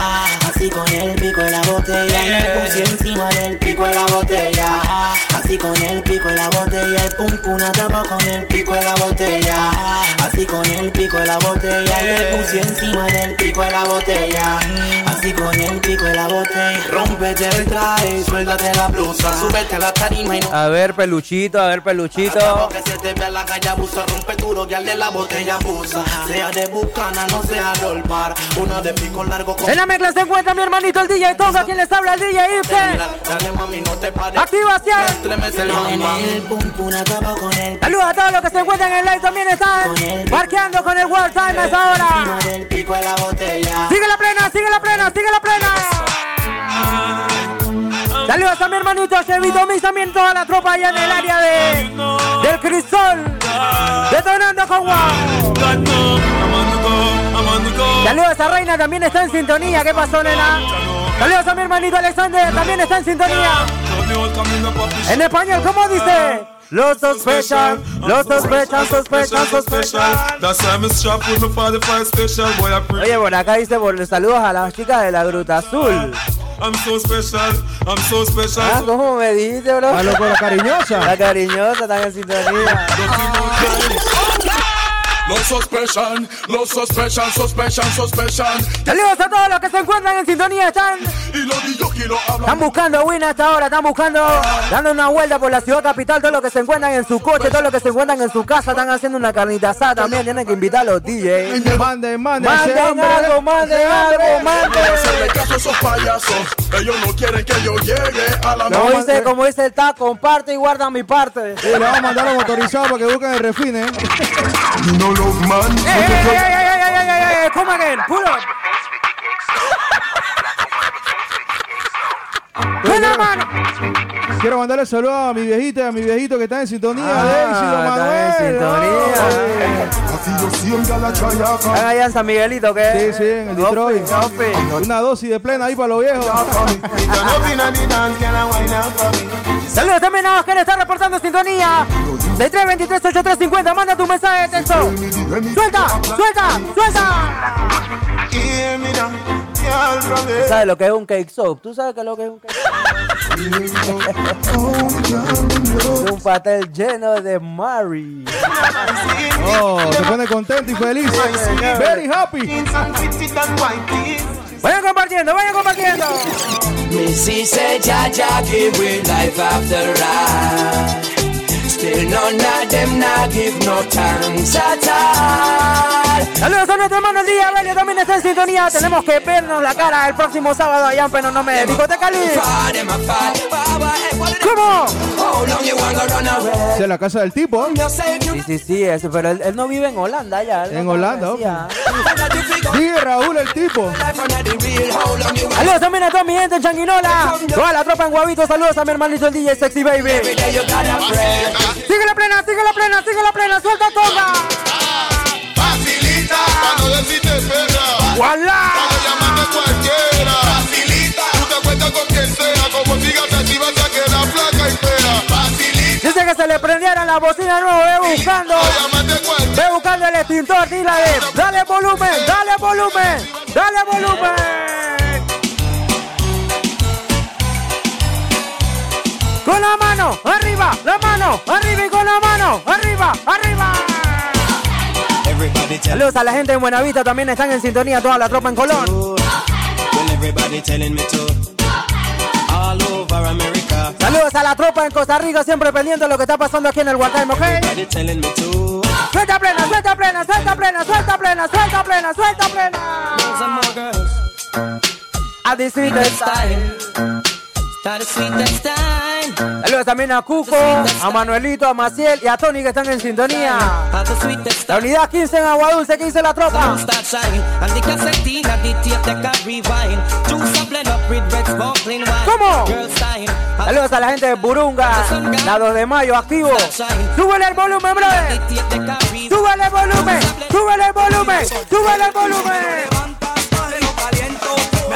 Así con el pico de la botella y si encima del pico de la botella. Así con el pico de la botella y pum, una tapa con el pico de la botella. Así con el pico de la botella y pum, si encima del pico de la botella. Así con el pico de la botella. Rómpete el traje, suéltate la blusa, súbete a la tarima y no A ver, peluchito, a ver, peluchito. que se te vea la calle abusa, rompe duro, ya de la botella abusa. Sea de bucana, no sea dolmar. Una de pico largo con En la mezcla se encuentra mi hermanito el DJ Tonga, quien les habla el DJ Ibsen. Dale mami, no te pares. Activación. Estremece el mamá. Saludos a todos los que se encuentran en el live, también están parqueando con el World Time a esa hora. Sigue la plena, sigue la plena, sigue la plena. Saludos a mi hermanito Chevito Mix, también toda la tropa allá en el área de del Crisol. Detonando con wow. Saludos a Reina, también está en sintonía. ¿Qué pasó, nena? Saludos a mi hermanito Alexander, también está en sintonía. En español, ¿cómo dice? Lo sospechan, lo sospechan, sospechan, sospechan. That's why I'm strapped with my 45 special boy. I pray. Oye, por acá dice por saludos a las chicas de la Gruta Azul. I'm so special, I'm so special. Ah, ¿cómo me dijiste, bro? A loco, la cariñosa. La cariñosa, están en sintonía. Los sospechan, los sospechan, sospechan, sospechan. Saludos a todos los que se encuentran en sintonía. Están, Y los niños que lo hablan. están buscando win a esta hora. Están buscando, dando una vuelta por la ciudad capital. Todos los que se encuentran en su coche, todos los que se encuentran en su casa. Están haciendo una carnita asada también. Tienen que invitar a los DJs. Manden, manden. Manden algo, manden algo, manden. Hacerle caso a esos payasos. Ellos no quieren que yo llegue a la Como dice, como dice el TAC, comparte y guarda mi parte. Le vamos a mandar a los motorizados para que busquen el refine. ¿eh? No love man. Ey, ey, ey, ey, ey, ey, ey, ey, come again, pull up. Buena mano. Quiero mandarle saludos a mi viejita y a mi viejito que está en sintonía. Ah, Daisy, está Manuel. en sintonía. Allá en San Miguelito, ¿qué? Sí, sí, en el Detroit. Una dosis de plena ahí para los viejos. Saludos también a los que le están reportando sintonía. 6323-8350, manda tu mensaje de texto. Suelta, suelta, suelta. ¿Tú sabes lo que es un cake soap? ¿Tú sabes qué es lo que es un cake soap? Es [laughs] un pastel lleno de Mary. Oh, se pone contento y feliz. Very happy. Vayan compartiendo, vayan compartiendo. Missy said, Jaja give we life after life. Still none of them not give no thanks at all. Saludos a nuestro hermano el día, Belio también está en sintonía. Tenemos que vernos la cara el próximo sábado allá en Pero no me discoteca Libre. ¿Cómo? Es la casa del tipo. Sí, sí, sí, eso, pero él, él no vive en Holanda ya. En Holanda. Dije Raúl el tipo. Saludos también a toda mi gente en Changuinola. Toda la tropa en Guavito. Saludos a mi hermanito el DJ Sexy Baby. Sigue la plena, sigue la plena, sigue la plena. Suelta toda. Facilita, cuando perra. Que le prendieron la bocina nuevo. Ve buscando. Ve buscando el extintor. De. Dale volumen, dale volumen, dale volumen. Con la mano, arriba, la mano, arriba y con la mano, arriba, arriba. Saludos a la gente en Buenavista, también están en sintonía toda la tropa en Colón. Saludos a la tropa en Costa Rica, siempre pendiente de lo que está pasando aquí en el Huacán, ¿ok? Suelta plena, suelta plena, suelta plena, suelta plena, suelta plena, suelta plena. A sweetest style. Saludos también a Cuco, a Manuelito, a Maciel y a Tony que están en sintonía. La unidad 15 en Agua Dulce, 15 la tropa. ¿Cómo? Saludos a la gente de Burunga, la 2 de mayo, activo. Súbele el volumen, brother. Súbele el volumen, súbele el volumen, súbele el volumen.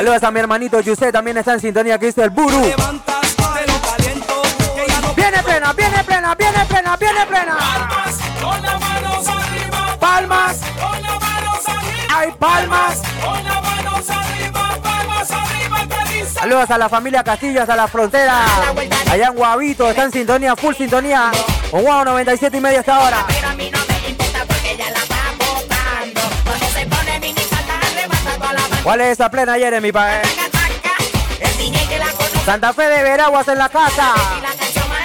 Saludos a mi hermanito Yusé, también está en sintonía que dice el Buru. Viene plena, viene plena, viene plena, viene plena. Con las manos arriba. Palmas. Con las manos arriba. Hay palmas. Con las manos arriba. Palmas arriba. Saludos a la familia Castillo hasta la frontera. Allá en Guavito, está en sintonía, full sintonía. Con Guau 97 y medio hasta ahora. ¿Cuál es esa plena, Jeremy, pa' Santa Fe de Veraguas en la casa.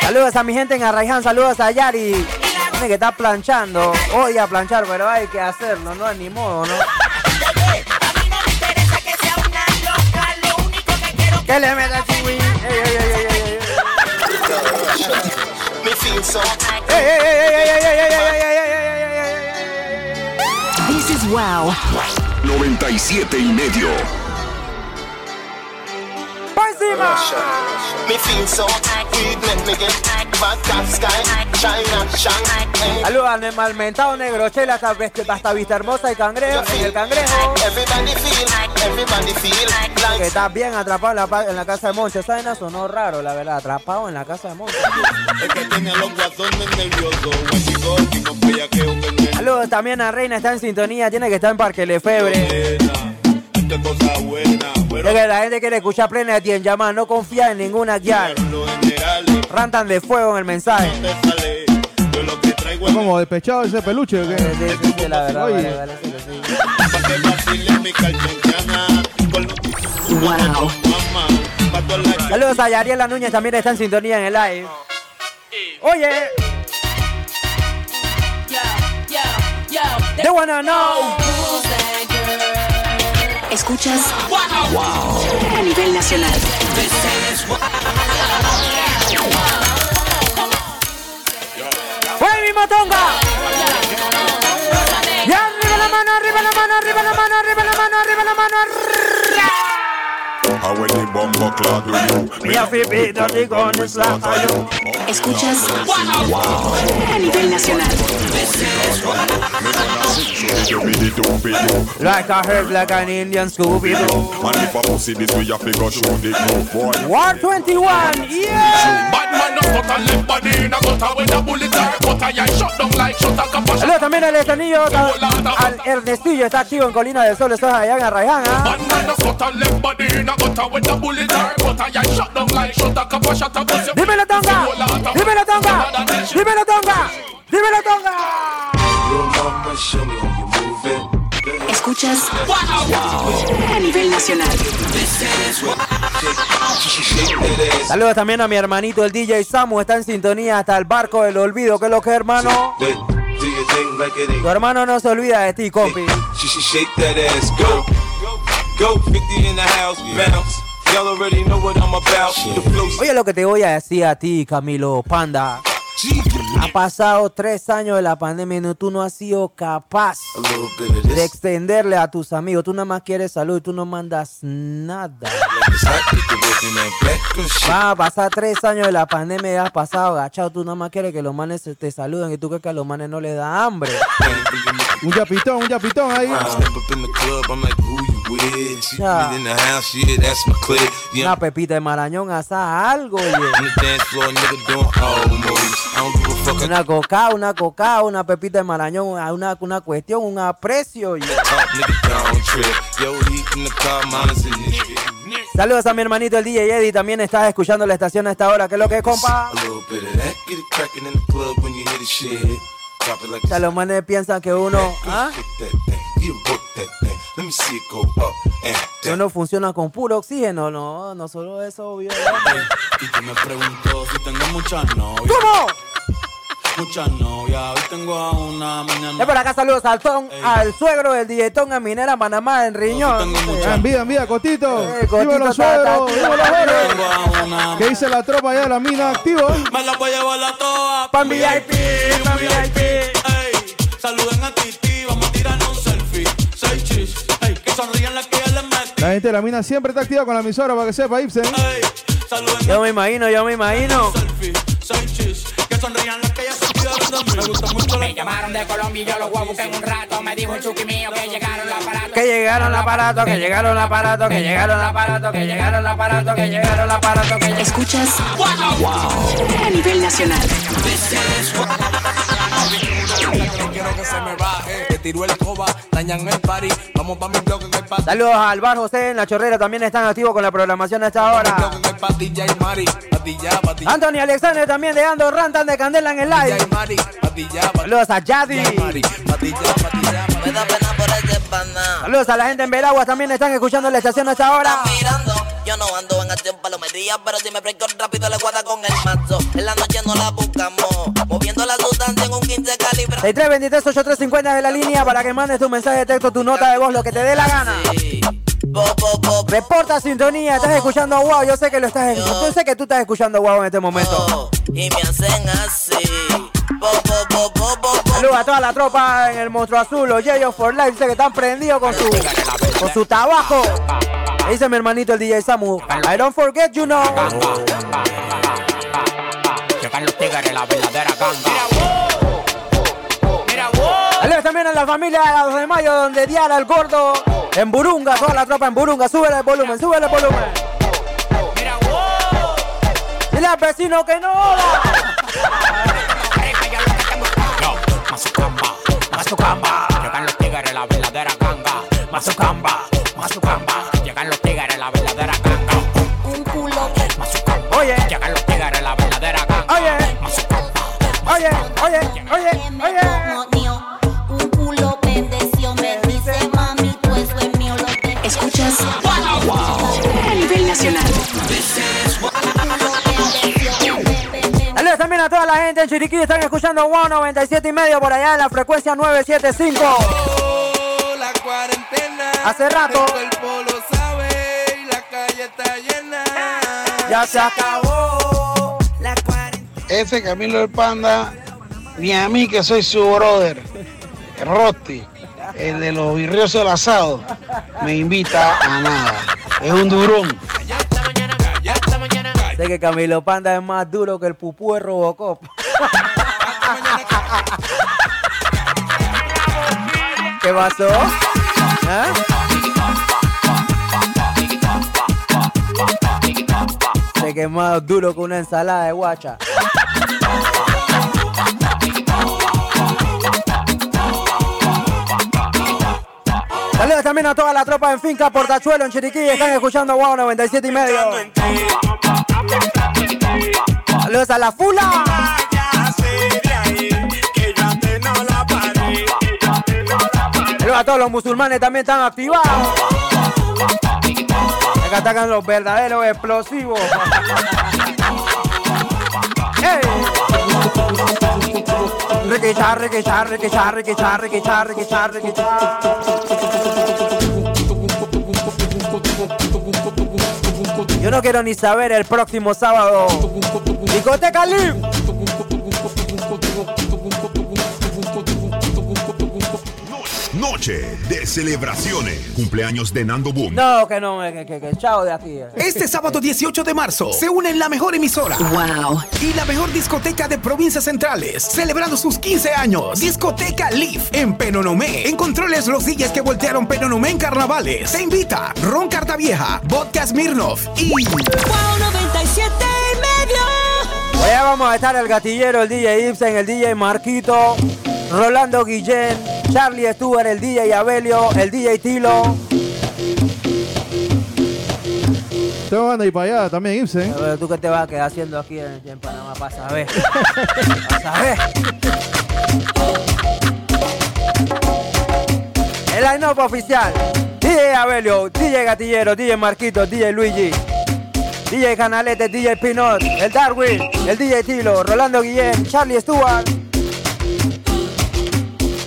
Saludos a mi gente en Arraiján, saludos a Yari. Tiene que está planchando. Hoy a planchar, pero hay que hacerlo, no es ni modo, ¿no? ¿Qué le meta Chiwi? This is wow. 97 y medio. ¡Pa' encima! Me feel so. Saludos al malmentado negro chela hasta, hasta Vista Hermosa y Cangrejo, en el Cangrejo. Que estás bien atrapado en la, en casa de Moncho. Esa vaina sonó raro, la verdad. Atrapado en la casa de Moncho. Saludos también a Reina, está en sintonía. Tiene que estar en Parque Lefebre. cosa buena. Que la gente quiere escuchar plena de tien llamar. No confía en ninguna Rantan de fuego en el mensaje. Como despechado ese peluche. ¿o qué? Sí, sí, la verdad, Oye. vale, vale, sí que sí. Wow. Saludos a Yariela Núñez, también está en sintonía en el live. Oye, they wanna know. Escuchas a nivel nacional. ¡Fue mi motonga! Y arriba la mano, arriba la mano, arriba la mano, arriba la mano, arriba la mano. How when the bomber clad do you? Me a fi beat on the gun, it's like a you. Escuchas a nivel nacional. The. Like a herb, like an Indian Scooby-Doo. And if I pussy this way, you figure shoot it no boy. 121, yeah! Bad man no cut a left body in a gutter when a bullet are cut a yeah shut down like shut a. Saludos también al Estanillo, al Ernestillo, está activo en Colina del Sol, eso es allá en Arrayán, ¿ah? Bad man no cut a left body in a gutter when a bullet cut a yeah shut down like shut a compassion. A bust your- ¡Dímelo, Tonga! ¡Dímelo, Tonga! ¡Dímelo, Tonga! ¡Dímelo, Tonga! Escuchas a nivel nacional. Saludos también a mi hermanito el DJ Samu, está en sintonía hasta el barco del olvido, que es lo que hermano. Tu hermano no se olvida de ti, compi. Go, go, 50 in the house, bounce. Y'all already know what I'm about. The Oye lo que te voy a decir a ti, Camilo Panda. Ha pasado tres años de la pandemia y no- tú no has sido capaz de extenderle a tus amigos. Tú nada más quieres salud y tú no mandas nada. Va a pasar tres años de la pandemia y has pasado agachado. Tú nada más quieres que los manes te saluden y tú crees que a los manes no les da hambre. Un yapitón, un yapitón ahí. Yeah. yeah. Yeah, Una pepita de marañón, asa algo, oye. on the dance floor, nigga doing all moves. I don't give a fuck. I Una coca, una coca, una pepita de marañón, una, una cuestión, un aprecio, shit. Saludos a mi hermanito el DJ Eddie, también estás escuchando la estación a esta hora. ¿Qué es lo que es, compa? O sea, los manes piensan que uno, ¿ah? Que uno funciona con puro oxígeno. No, no solo eso, obvio. Y tú me preguntó si tengo muchas novias. ¿Cómo? Muchas novias. Hoy tengo a una mañana. De por acá saludos al Ton, al suegro del DJ Ton en Minera, Panamá, en Riñón. Ah, Envía, envía, Cotito. Eh, Cotito Dímelo, está- está suegro. activo. Dímelo, suegro. Tengo a una. ¿Qué dice la tropa allá de la mina activo? Me la voy a llevar a todas. Pa' VIP, pa' VIP. Ey, saluden a Titi. Vamos La gente de la mina siempre está activa con la emisora para que sepa, Ibsen. Yo me imagino, yo me imagino. Me llamaron de Colombia y yo los voy a buscar en un rato. Me dijo el chuki mío que llegaron los aparatos. Que llegaron los aparatos, que llegaron los aparatos, que llegaron los aparatos, que llegaron los aparatos, que llegaron los aparatos, que Escuchas a nivel nacional. No quiero que se me baje. Que tiro el coba, dañan el party. Vamos pa' mi blog en el party. Saludos al Bar José en la chorrera, también están activos con la programación a esta hora. Anthony Alexander también de Ando Rantan de Candela en el live. Saludos a Yadi. Saludos a la gente en Belagua, también están escuchando la estación a esta hora. Mirando, yo no ando en acción palomería, pero si me fresco rápido le guarda con el mazo. En la noche no la buscamos, moviendo la sustancia en un 15 calibre. 6323-8350 de la línea para que mandes tu mensaje de texto, tu nota de voz, lo que te dé la gana. Reporta sintonía, estás escuchando a Wow, yo sé que lo estás escuchando. Yo sé que tú estás escuchando a Wow en este momento. Y me hacen así. Saludos a toda la tropa en el monstruo azul, los Yeyos for Life, dice que están prendidos con su, con su tabaco. Dice mi hermanito el DJ Samu, I don't forget you know. Llegan los tigres, la verdadera ganga. Saludos también a la familia de la 2 de mayo, donde Diara, el gordo, En Burunga, toda la tropa en Burunga, súbele el volumen, súbele el volumen. Dile al vecino que no. Mazucamba, Mazucamba, llegan los tigres, la verdadera ganga. Mazucamba, Mazucamba, a toda la gente en Chiriquí, están escuchando Wow 97 y medio por allá en la frecuencia 975. La cuarentena. Hace rato. El cuerpo lo sabe y la calle está llena. Ya se acabó. Ese Camilo el Panda, ni a mí que soy su brother, Rosti, el de los birriosos del asado, me invita a nada. Es un durón. Sé que Camilo Panda es más duro que el pupú de Robocop. [laughs] ¿Qué pasó? ¿Ah? Sé que es más duro que una ensalada de guacha. Saludos también a toda la tropa en Finca Portachuelo en Chiriquí. Están escuchando Wow 97 y medio. Saludos a la Fula. Saludos a todos los musulmanes también están activados. Acá atacan los verdaderos explosivos. Yo no quiero ni saber el próximo sábado. Discoteca Live. Noche de celebraciones. Cumpleaños de Nando Boom. No, que no, que, que, que chao de aquí. Este sábado 18 de marzo se une en la mejor emisora. Wow. Y la mejor discoteca de provincias centrales, celebrando sus 15 años. Discoteca Leaf en Penonomé. En controles los DJs que voltearon Penonomé en carnavales. Se invita Ron Cartavieja, Vodka Smirnov y Wow 97 y medio. Allá vamos a estar el gatillero, el DJ Ibsen, el DJ Marquito, Rolando Guillén, Charlie Stewart, el DJ Abelio, el DJ Tilo. Te van a ir para allá también, Ibsen. Pero tú qué te vas a quedar haciendo aquí en, en Panamá, pasa a ver. Pasa a ver. El line-up oficial. DJ Abelio, DJ Gatillero, DJ Marquito, DJ Luigi. DJ Canalete, DJ Pinot, el Darwin, el DJ Tilo, Rolando Guillén, Charlie Stewart.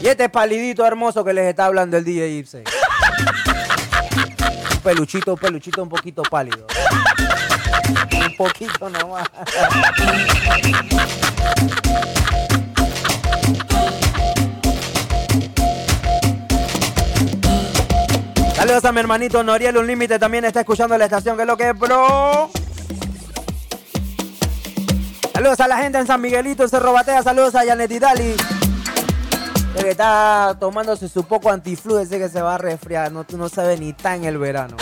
Y este palidito hermoso que les está hablando el DJ Ibsen. Un peluchito, un peluchito un poquito pálido. Un poquito nomás. Saludos a mi hermanito Noriel Un Límite, también está escuchando la estación, que lo que es, bro. Saludos a la gente en San Miguelito, en Cerro Batea, saludos a Janet Dali. El que está tomándose su poco antiflu, ese que se va a resfriar, no, no sabe ni tan el verano.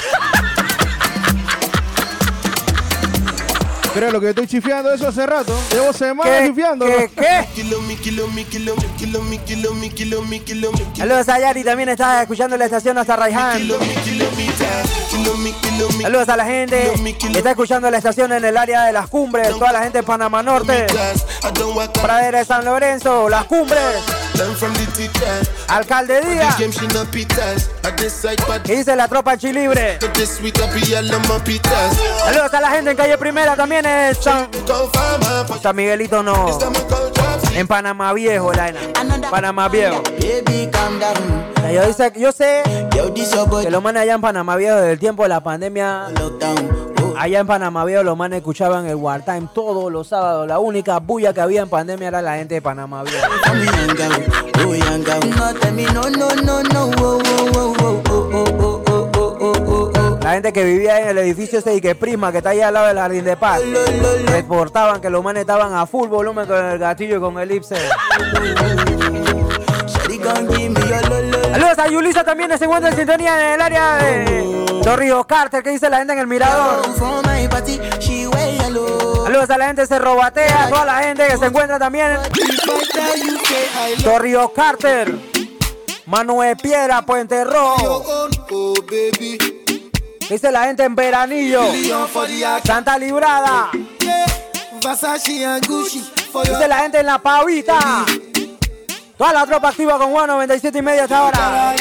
Creo lo que estoy chifiando eso hace rato. Llevo semanas ¿Qué? chifiando. ¿Qué? ¿Qué? Saludos a Yari, también está escuchando la estación hasta Raiján. Saludos a la gente que está escuchando la estación en el área de las cumbres, toda la gente de Panamá Norte, Pradera de San Lorenzo, las cumbres, Alcalde Díaz, que dice la tropa Chilibre. Saludos a la gente en calle Primera, también es San, San Miguelito no. En Panamá Viejo, la Panamá Viejo. Yo, dice- yo sé que los manes allá en Panamá Viejo desde el tiempo de la pandemia. Allá en Panamá Viejo los manes escuchaban el Wartime todos los sábados. La única bulla que había en pandemia era la gente de Panamá Viejo. La gente que vivía en el edificio ese y que prima, que está ahí al lado del jardín de paz. Reportaban que los manes estaban a full volumen con el gatillo y con el Ipse. Saludos Saludos a Yulisa también se encuentra en sintonía en el área de Torrijos Carter. ¿Qué dice la gente en el mirador? Saludos a la gente de Cerro Batea, a toda la gente que se encuentra también en Torrijos Carter. Manuel Piedra, Puente Rojo. Dice la gente en Veranillo. Santa Librada. Dice la gente en La Pavita. Toda la tropa activa con 197 y media hasta ahora.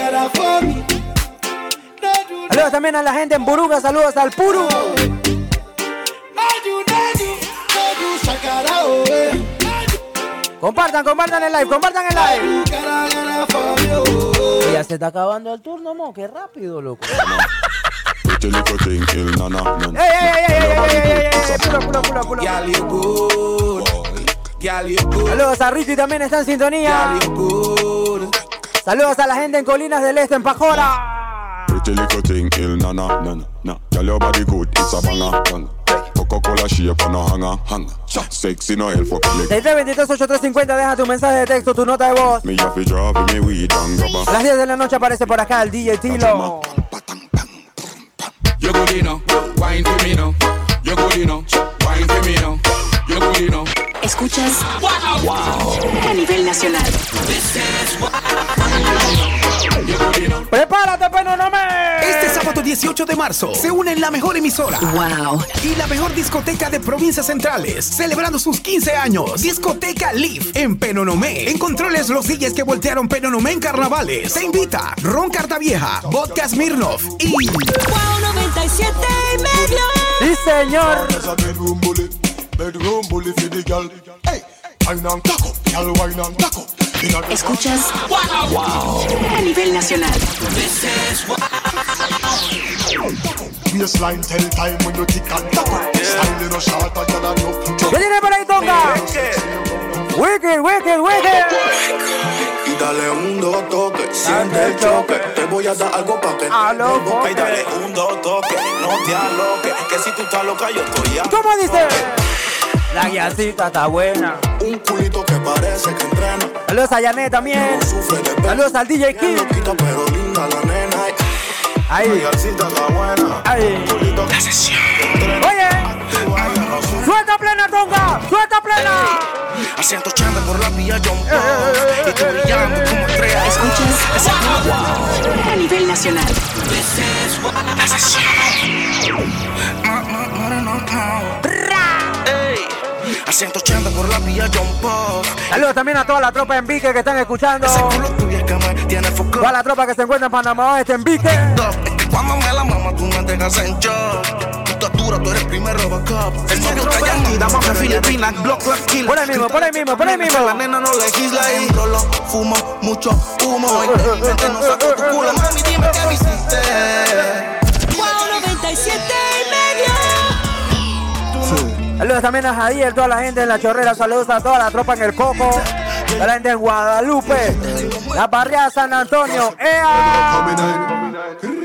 Saludos también a la gente en Buruga. Saludos al Puru. Compartan, compartan el live, compartan el live. Ya se está acabando el turno, mo. Qué rápido, loco. ¡Ey, ey. Saludos a Ricky también está en sintonía. Saludos a la gente en Colinas del Este, en Pajora. Pretty little thing, kill nana, nana, nana. Girl, your body good, it's a banger, banger. Coca-Cola shape and a hanger, hanger. Sexy no hell for play. 6323-8350, deja tu mensaje de texto, tu nota de voz. Me have to drop me weed and A grab las 10 de la noche aparece por acá el DJ Tilo. You good enough, wine for me now. You good enough, wine for me now. You good enough. Escuchas a nivel nacional. ¡Prepárate, Penonome! Este sábado 18 de marzo se une la mejor emisora. Wow. Y la mejor discoteca de provincias centrales, celebrando sus 15 años. Discoteca Live en Penonomé. En controles los DJs que voltearon Penonomé en carnavales. Te invita Ron Cartavieja, Vodka Smirnoff y Wow 97 y medio. Sí, señor. Escuchas a nivel nacional. Baseline tell time when you tick and taco. Style a a. ¿Qué tiene por ahí, Tonga? Wicked, wicked, wicked. Y dale un dos toque, siente el choque. Te voy a dar algo pa' que A lo te Y dale un dos toque, no te aloques. Que si tú estás loca, yo estoy ya. ¿Cómo dice? La guiacita está buena. Un culito que parece que entrena. Saludos a Yanet también. Saludos al DJ Kid. Pero linda la nena. Ahí. La garcita está buena. Ahí. La sesión. Oye. Suelta plena, Tonga. Suelta plena. Asiento chamba por la vía John Paul. Y tú brillando como estrella. Escuchas a nivel nacional. La sesión. No, no, no, 180 por la vía John Puff. Saludos también a toda la tropa en Vique que están escuchando. Toda la tropa que se encuentra en Panamá Oeste en Vique. Cuando me la mama, tú me dejas en shock. Tú dura, tú eres primer Robocop. El novio está yankee, dama me filipina, block la kill. Por ahí mismo, por ahí mismo, por ahí mismo. La nena no legisla ahí. Rolo, fumo, mucho humo. Inteligente, no saco tu culo. Mami, dime qué me hiciste. Saludos también a Jadiel, toda la gente en la chorrera. Saludos a toda la tropa en el Coco. A la gente en Guadalupe. La barriada San Antonio. ¡Ea!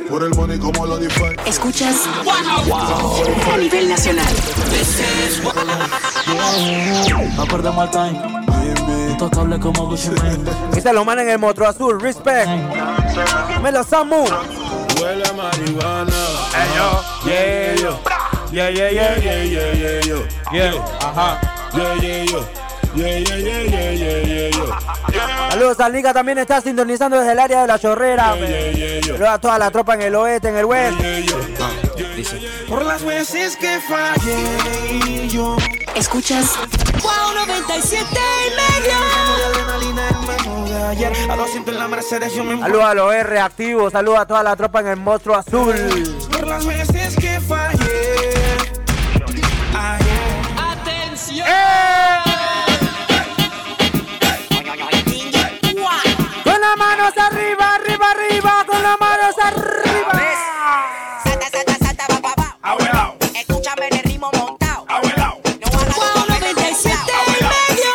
Por el money como lo define. Escuchas a nivel nacional. No perdemos el time. Intocable como Gucci Mane. Y se lo mandan en el Motro Azul. Respect. Me lo Samu. Huele a marihuana. Yeah, yo. Yeah, yeah, yeah, yeah, yeah, yeah, yo. Yeah, ajá. Yeah, yeah, yo. Yeah, yeah, yeah, yeah, yeah, yeah, yo. Yeah. Saludos a Liga también está sintonizando desde el área de la chorrera. Saludos a toda la tropa en el oeste, en el west. Por las veces que fallé yo. Escuchas Wow 97 y medio. Ayer a 200 en la Mercedes yo me Saludos a los R activos. Saludos a toda la tropa en el Monstruo Azul. Las veces que fallé. Ayer. Atención. Con las manos arriba, arriba, arriba. Con las manos arriba. Sata, sata, va, va, va. Abuelao, Escúchame en el ritmo montado. abuelao, No hagas Wow 97 y medio.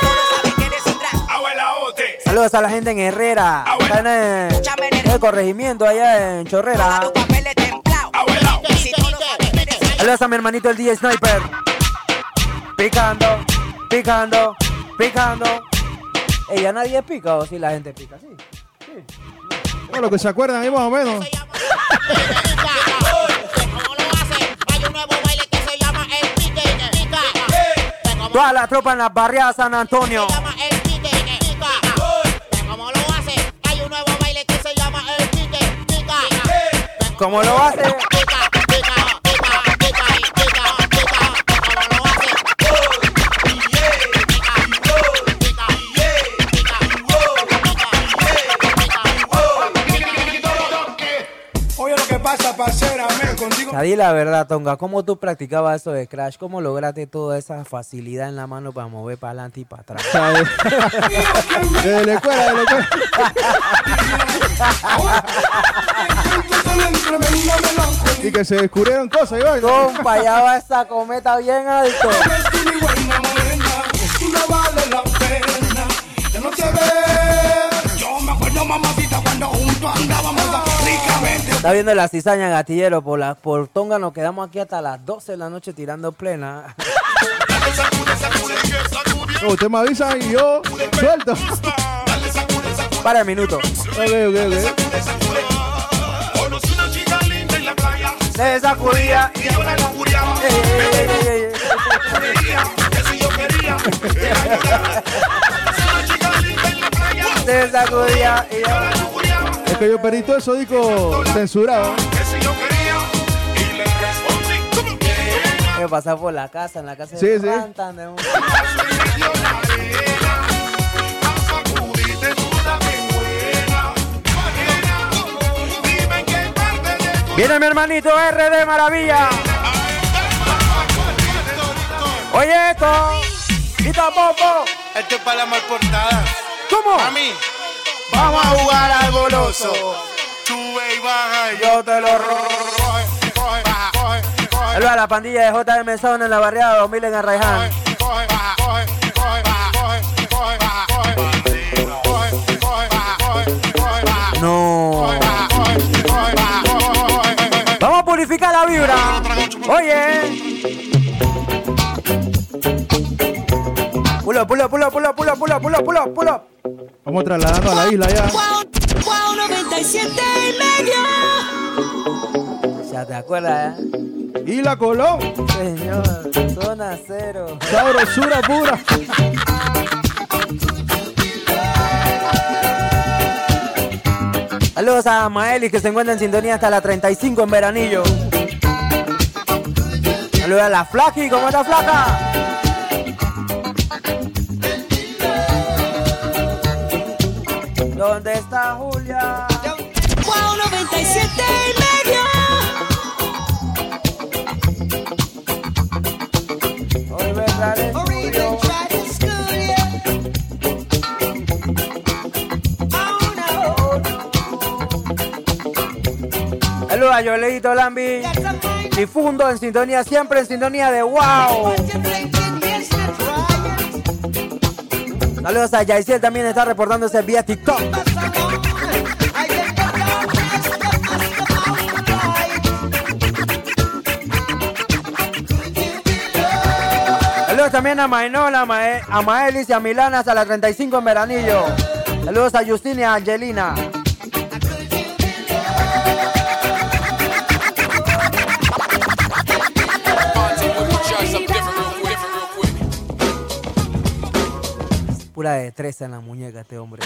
abuelaote. Saludos a la gente en Herrera. Están en el corregimiento allá en Chorrera. Saludos a mi hermanito el DJ Sniper. Picando, picando, picando. Ella nadie pica o si la gente pica, sí. sí. Bueno, lo que se acuerdan ahí más o menos. Toda la tropa en la barriada San Antonio. ¿Cómo lo hace? Contigo. Di la verdad, Tonga, ¿cómo tú practicabas eso de Crash? ¿Cómo lograste toda esa facilidad en la mano para mover para adelante y para atrás? [laughs] Desde la escuela, desde la escuela. Y que se descubrieron cosas, Iván. Compa, allá va esa cometa bien alto. Yo me acuerdo, mamacita, cuando juntos andábamos. Está viendo la cizaña gatillero por la por Tonga nos quedamos aquí hasta las 12 de la noche tirando plena. No, usted me avisa y yo suelto. Para el minuto. Ok, ok, ok. Se sacudía y ahora no Se sacudía y ahora Es que yo perdí todo eso disco censurado. que pasar por la casa, en la casa Sí, de sí. de un- Viene mi hermanito RD Maravilla. Oye esto. Y tampoco. Esto es para la mal portada. ¿Cómo? A mí. Vamos a jugar al goloso. Sube y baja. Yo te lo robo. Saludos a la pandilla de JM Zona en la barriada 2000 en Arraiján. No. Vamos a purificar la vibra. Oye. Pulo, pulo, pulo, pulo, pulo, pulo, pulo, pulo, pulo. Vamos trasladando a la isla ya. Wow 97 y medio. Ya te acuerdas, ¿eh? Y la Colón. Señor, zona cero. Sabrosura pura. Saludos a Maeli que se encuentra en sintonía hasta la 35 en Veranillo. Saludos a la Flaki, ¿cómo está Flaca? ¿Dónde está Julia? Wow 97 y medio. Hoy vendrá el estudio. Saludos a Yoleito Lambi. Difundo en sintonía, siempre en sintonía de wow. Saludos a Yaisiel, también está reportándose vía TikTok. Saludos también a Mainola, a, Mae- a Maelis y a Milana hasta la 35 en Veranillo. Saludos a Justina y a Angelina. Pura destreza en la muñeca este hombre.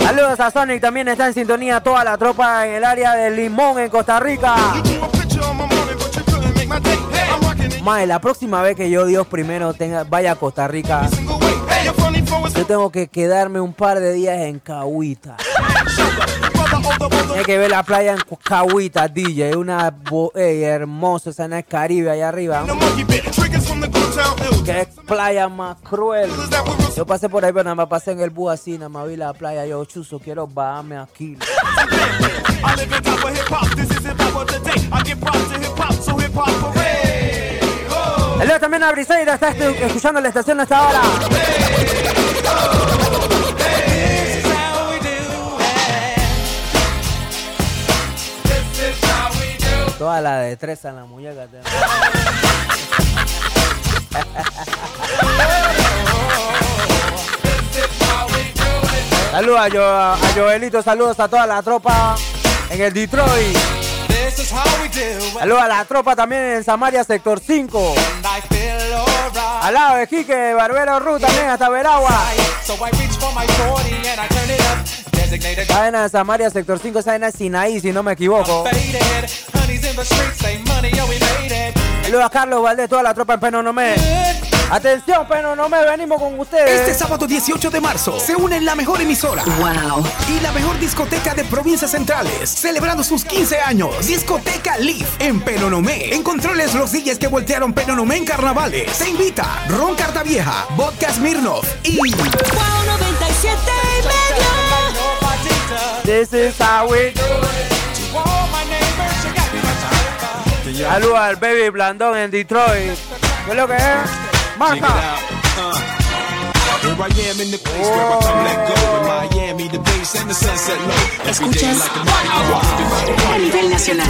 Saludos a Sonic, también está en sintonía toda la tropa en el área de Limón en Costa Rica. Mae, la próxima vez que yo, Dios primero, tenga, vaya a Costa Rica, yo tengo que quedarme un par de días en Cahuita. Hay que ver la playa en Cahuita, DJ. Una bo- ey, hermosa, esa en el Caribe allá arriba. Qué playa más cruel. Yo pasé por ahí, pero nada más pasé en el bus así, nada más vi la playa. Yo, chuzo, quiero bajarme aquí. Saludos también a Briseida, está escuchando la estación hasta ahora. Toda la destreza en la muñeca. Saludos a, Yo- a Joelito, saludos a toda la tropa en el Detroit. Saludos a la tropa también en Samaria, sector 5. Al lado de Quique, Barbero Ruth también hasta Veragua. Vaina de Samaria, sector 5, esa vaina es Sinaí, si no me equivoco. Saludos a Carlos Valdés, toda la tropa en Penonomé. Atención, Penonomé, venimos con ustedes. Este sábado 18 de marzo se une la mejor emisora. Wow. Y la mejor discoteca de provincias centrales, celebrando sus 15 años. Discoteca Leaf en Penonomé. En controles los DJs que voltearon Penonomé en carnavales. Se invita Ron Cartavieja, Vodka Smirnoff y Wow 97 y medio. This is how we do it. Saludos al Baby Blandón en Detroit. ¿Qué es lo que es? Marca. Here Miami, the bass and the sunset low. Escuchas a nivel nacional.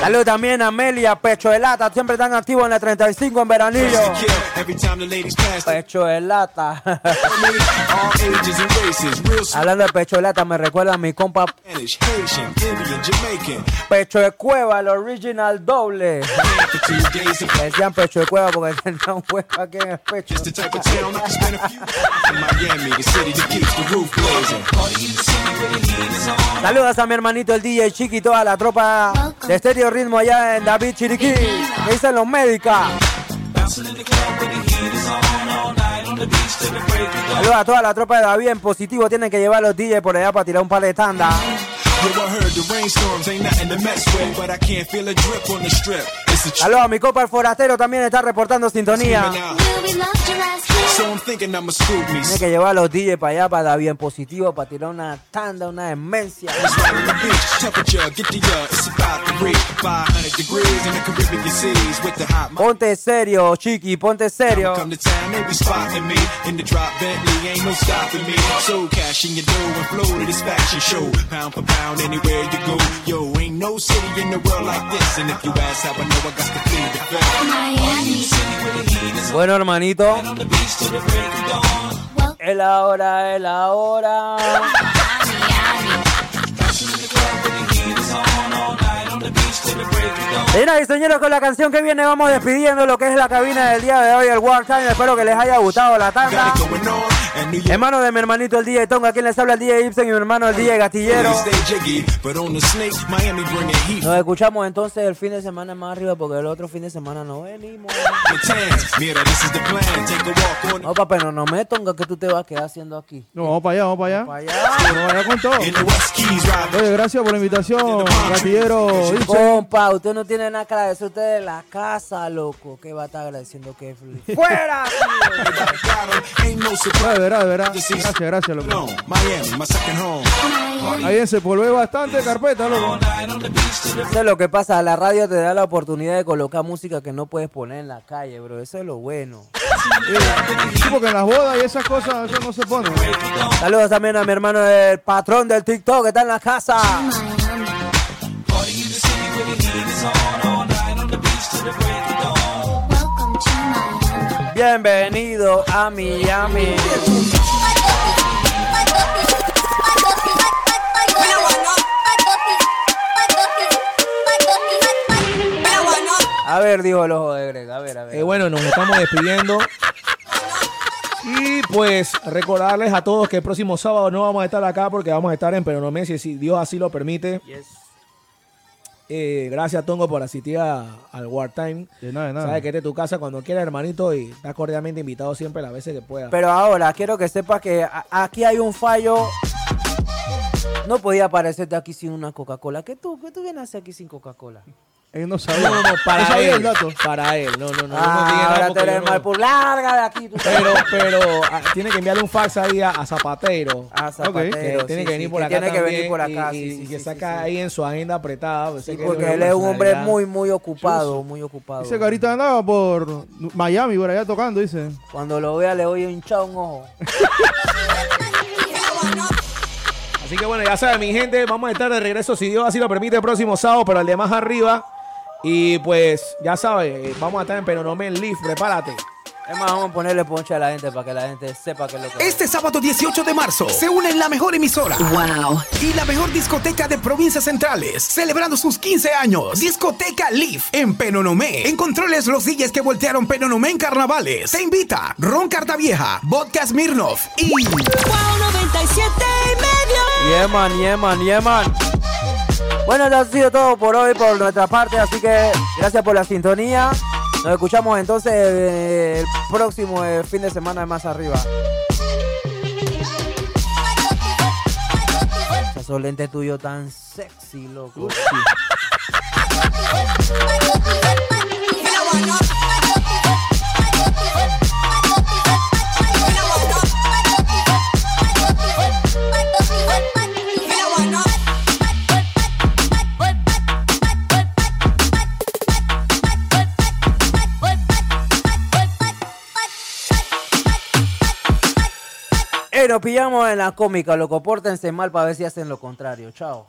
Saludos también a Amelia, Pecho de Lata. Siempre están activos en la 35 en Veranillo. Every time the ladies pass, Pecho de Lata. [laughs] [laughs] Hablando de Pecho de Lata, me recuerda a mi compa Spanish, Haitian, Indian, Jamaican. Pecho de Cueva, el original doble. [laughs] Decían Pecho de Cueva porque tenía un hueco aquí en el pecho. A. Saludos a mi hermanito el DJ Chiqui y toda la tropa de Estéreo Ritmo allá en David Chiriquí. ¿Qué dicen los médicos? Saludos a toda la tropa de David en positivo. Tienen que llevar los DJ por allá para tirar un par de tandas. A a Saludos a mi copa el forastero también está reportando sintonía. So I'm thinking I'ma scoop me. Tienen que llevar los DJ para allá para David en positivo para tirar una tanda, una demencia. Uh, it's about to reach 500 degrees in the Caribbean seas with the hot Ponte serio, Chiqui, ponte serio. Come to town, they be spotting me in the drop Bentley, ain't no stopping me. So cash in your dough and flow to this fashion show. Pound for pound, anywhere you go. Yo, ain't no city in the world like this. And if you ask how I know, I got to plead the fifth. Bueno, hermanito. Es la hora, es la hora. Señoras y señores, con la canción que viene vamos despidiendo lo que es la cabina del día de hoy, el War Time. Espero que les haya gustado la tanda. Hermano de mi hermanito el DJ Tonga, quien les habla el DJ Ibsen y mi hermano el DJ Gatillero. Stay jiggy, but on the snake, Miami bring the heat. Nos escuchamos entonces el fin de semana más arriba porque el otro fin de semana no venimos. No, papá, no, no me tonga que tú te vas a quedar haciendo aquí. No, vamos para allá, vamos para allá. Para allá. Vamos allá con todo. Oye, gracias por la invitación, gatillero. Ibsen. Compa, usted no tiene nada que agradecer. Usted de la casa, loco. ¿Qué va a estar agradeciendo que [laughs] ¡Fuera! Verdad, de verdad. Gracias, gracias, loco. Ahí se volvió bastante carpeta, loco. Eso es lo que pasa. La radio te da la oportunidad de colocar música que no puedes poner en la calle, bro. Eso es lo bueno. Sí, porque en las bodas y esas cosas, eso no se pone. Saludos también a mi hermano, el patrón del TikTok, que está en la casa. Bienvenido a Miami. A ver, dijo el ojo de Greg. A ver, a ver. Eh, bueno, nos estamos despidiendo. Y pues recordarles a todos que el próximo sábado no vamos a estar acá porque vamos a estar en Peronomé, si Dios así lo permite. Eh, gracias, Tongo, por asistir a- al Wartime. De nada, de nada. Sabes que esta es tu casa cuando quieras, hermanito, y estás cordialmente invitado siempre las veces que puedas. Pero ahora quiero que sepas que a- aquí hay un fallo. No podía aparecerte aquí sin una Coca-Cola. ¿Qué tú, ¿Qué tú vienes a hacer aquí sin Coca-Cola? Él no sabía. No, no, para No sabía él. el dato. Para él, no, no, no. Ah, ahora no- mal por larga de aquí. tú Pero, pero ah, tiene que enviarle un fax ahí a, a Zapatero. A Zapatero, Que tiene sí, que venir por acá tiene que venir por acá, y, sí, y sí, que saca ahí en su agenda apretada. pues, Sí, que porque es él es un hombre muy, muy ocupado, muy ocupado. Dice que ahorita andaba por Miami, por allá tocando, dice. Cuando lo vea le doy hinchado un ojo. Así que bueno, ya saben, mi gente, vamos a estar de regreso, si Dios así lo permite, el próximo sábado, pero el de más arriba. Y pues, ya sabes, vamos a estar en Penonomé en Leaf, prepárate. Es más, vamos a ponerle ponche a la gente para que la gente sepa que es lo que Este sábado 18 de marzo se une en la mejor emisora. Wow. Y la mejor discoteca de provincias centrales, celebrando sus 15 años. Discoteca Leaf en Penonomé. En controles los DJs que voltearon Penonomé en carnavales. Se invita Ron Cartavieja, Vodka Smirnov y... Wow 97 y medio. Yeah, man, yeah, man, yeah, man. Bueno, eso ha sido todo por hoy por nuestra parte, así que gracias por la sintonía. Nos escuchamos entonces eh, el próximo eh, fin de semana más arriba. Esos lentes tuyos tan sexy, loco. [laughs] nos pillamos en la cómica, loco. Pórtense mal para ver si hacen lo contrario. Chao.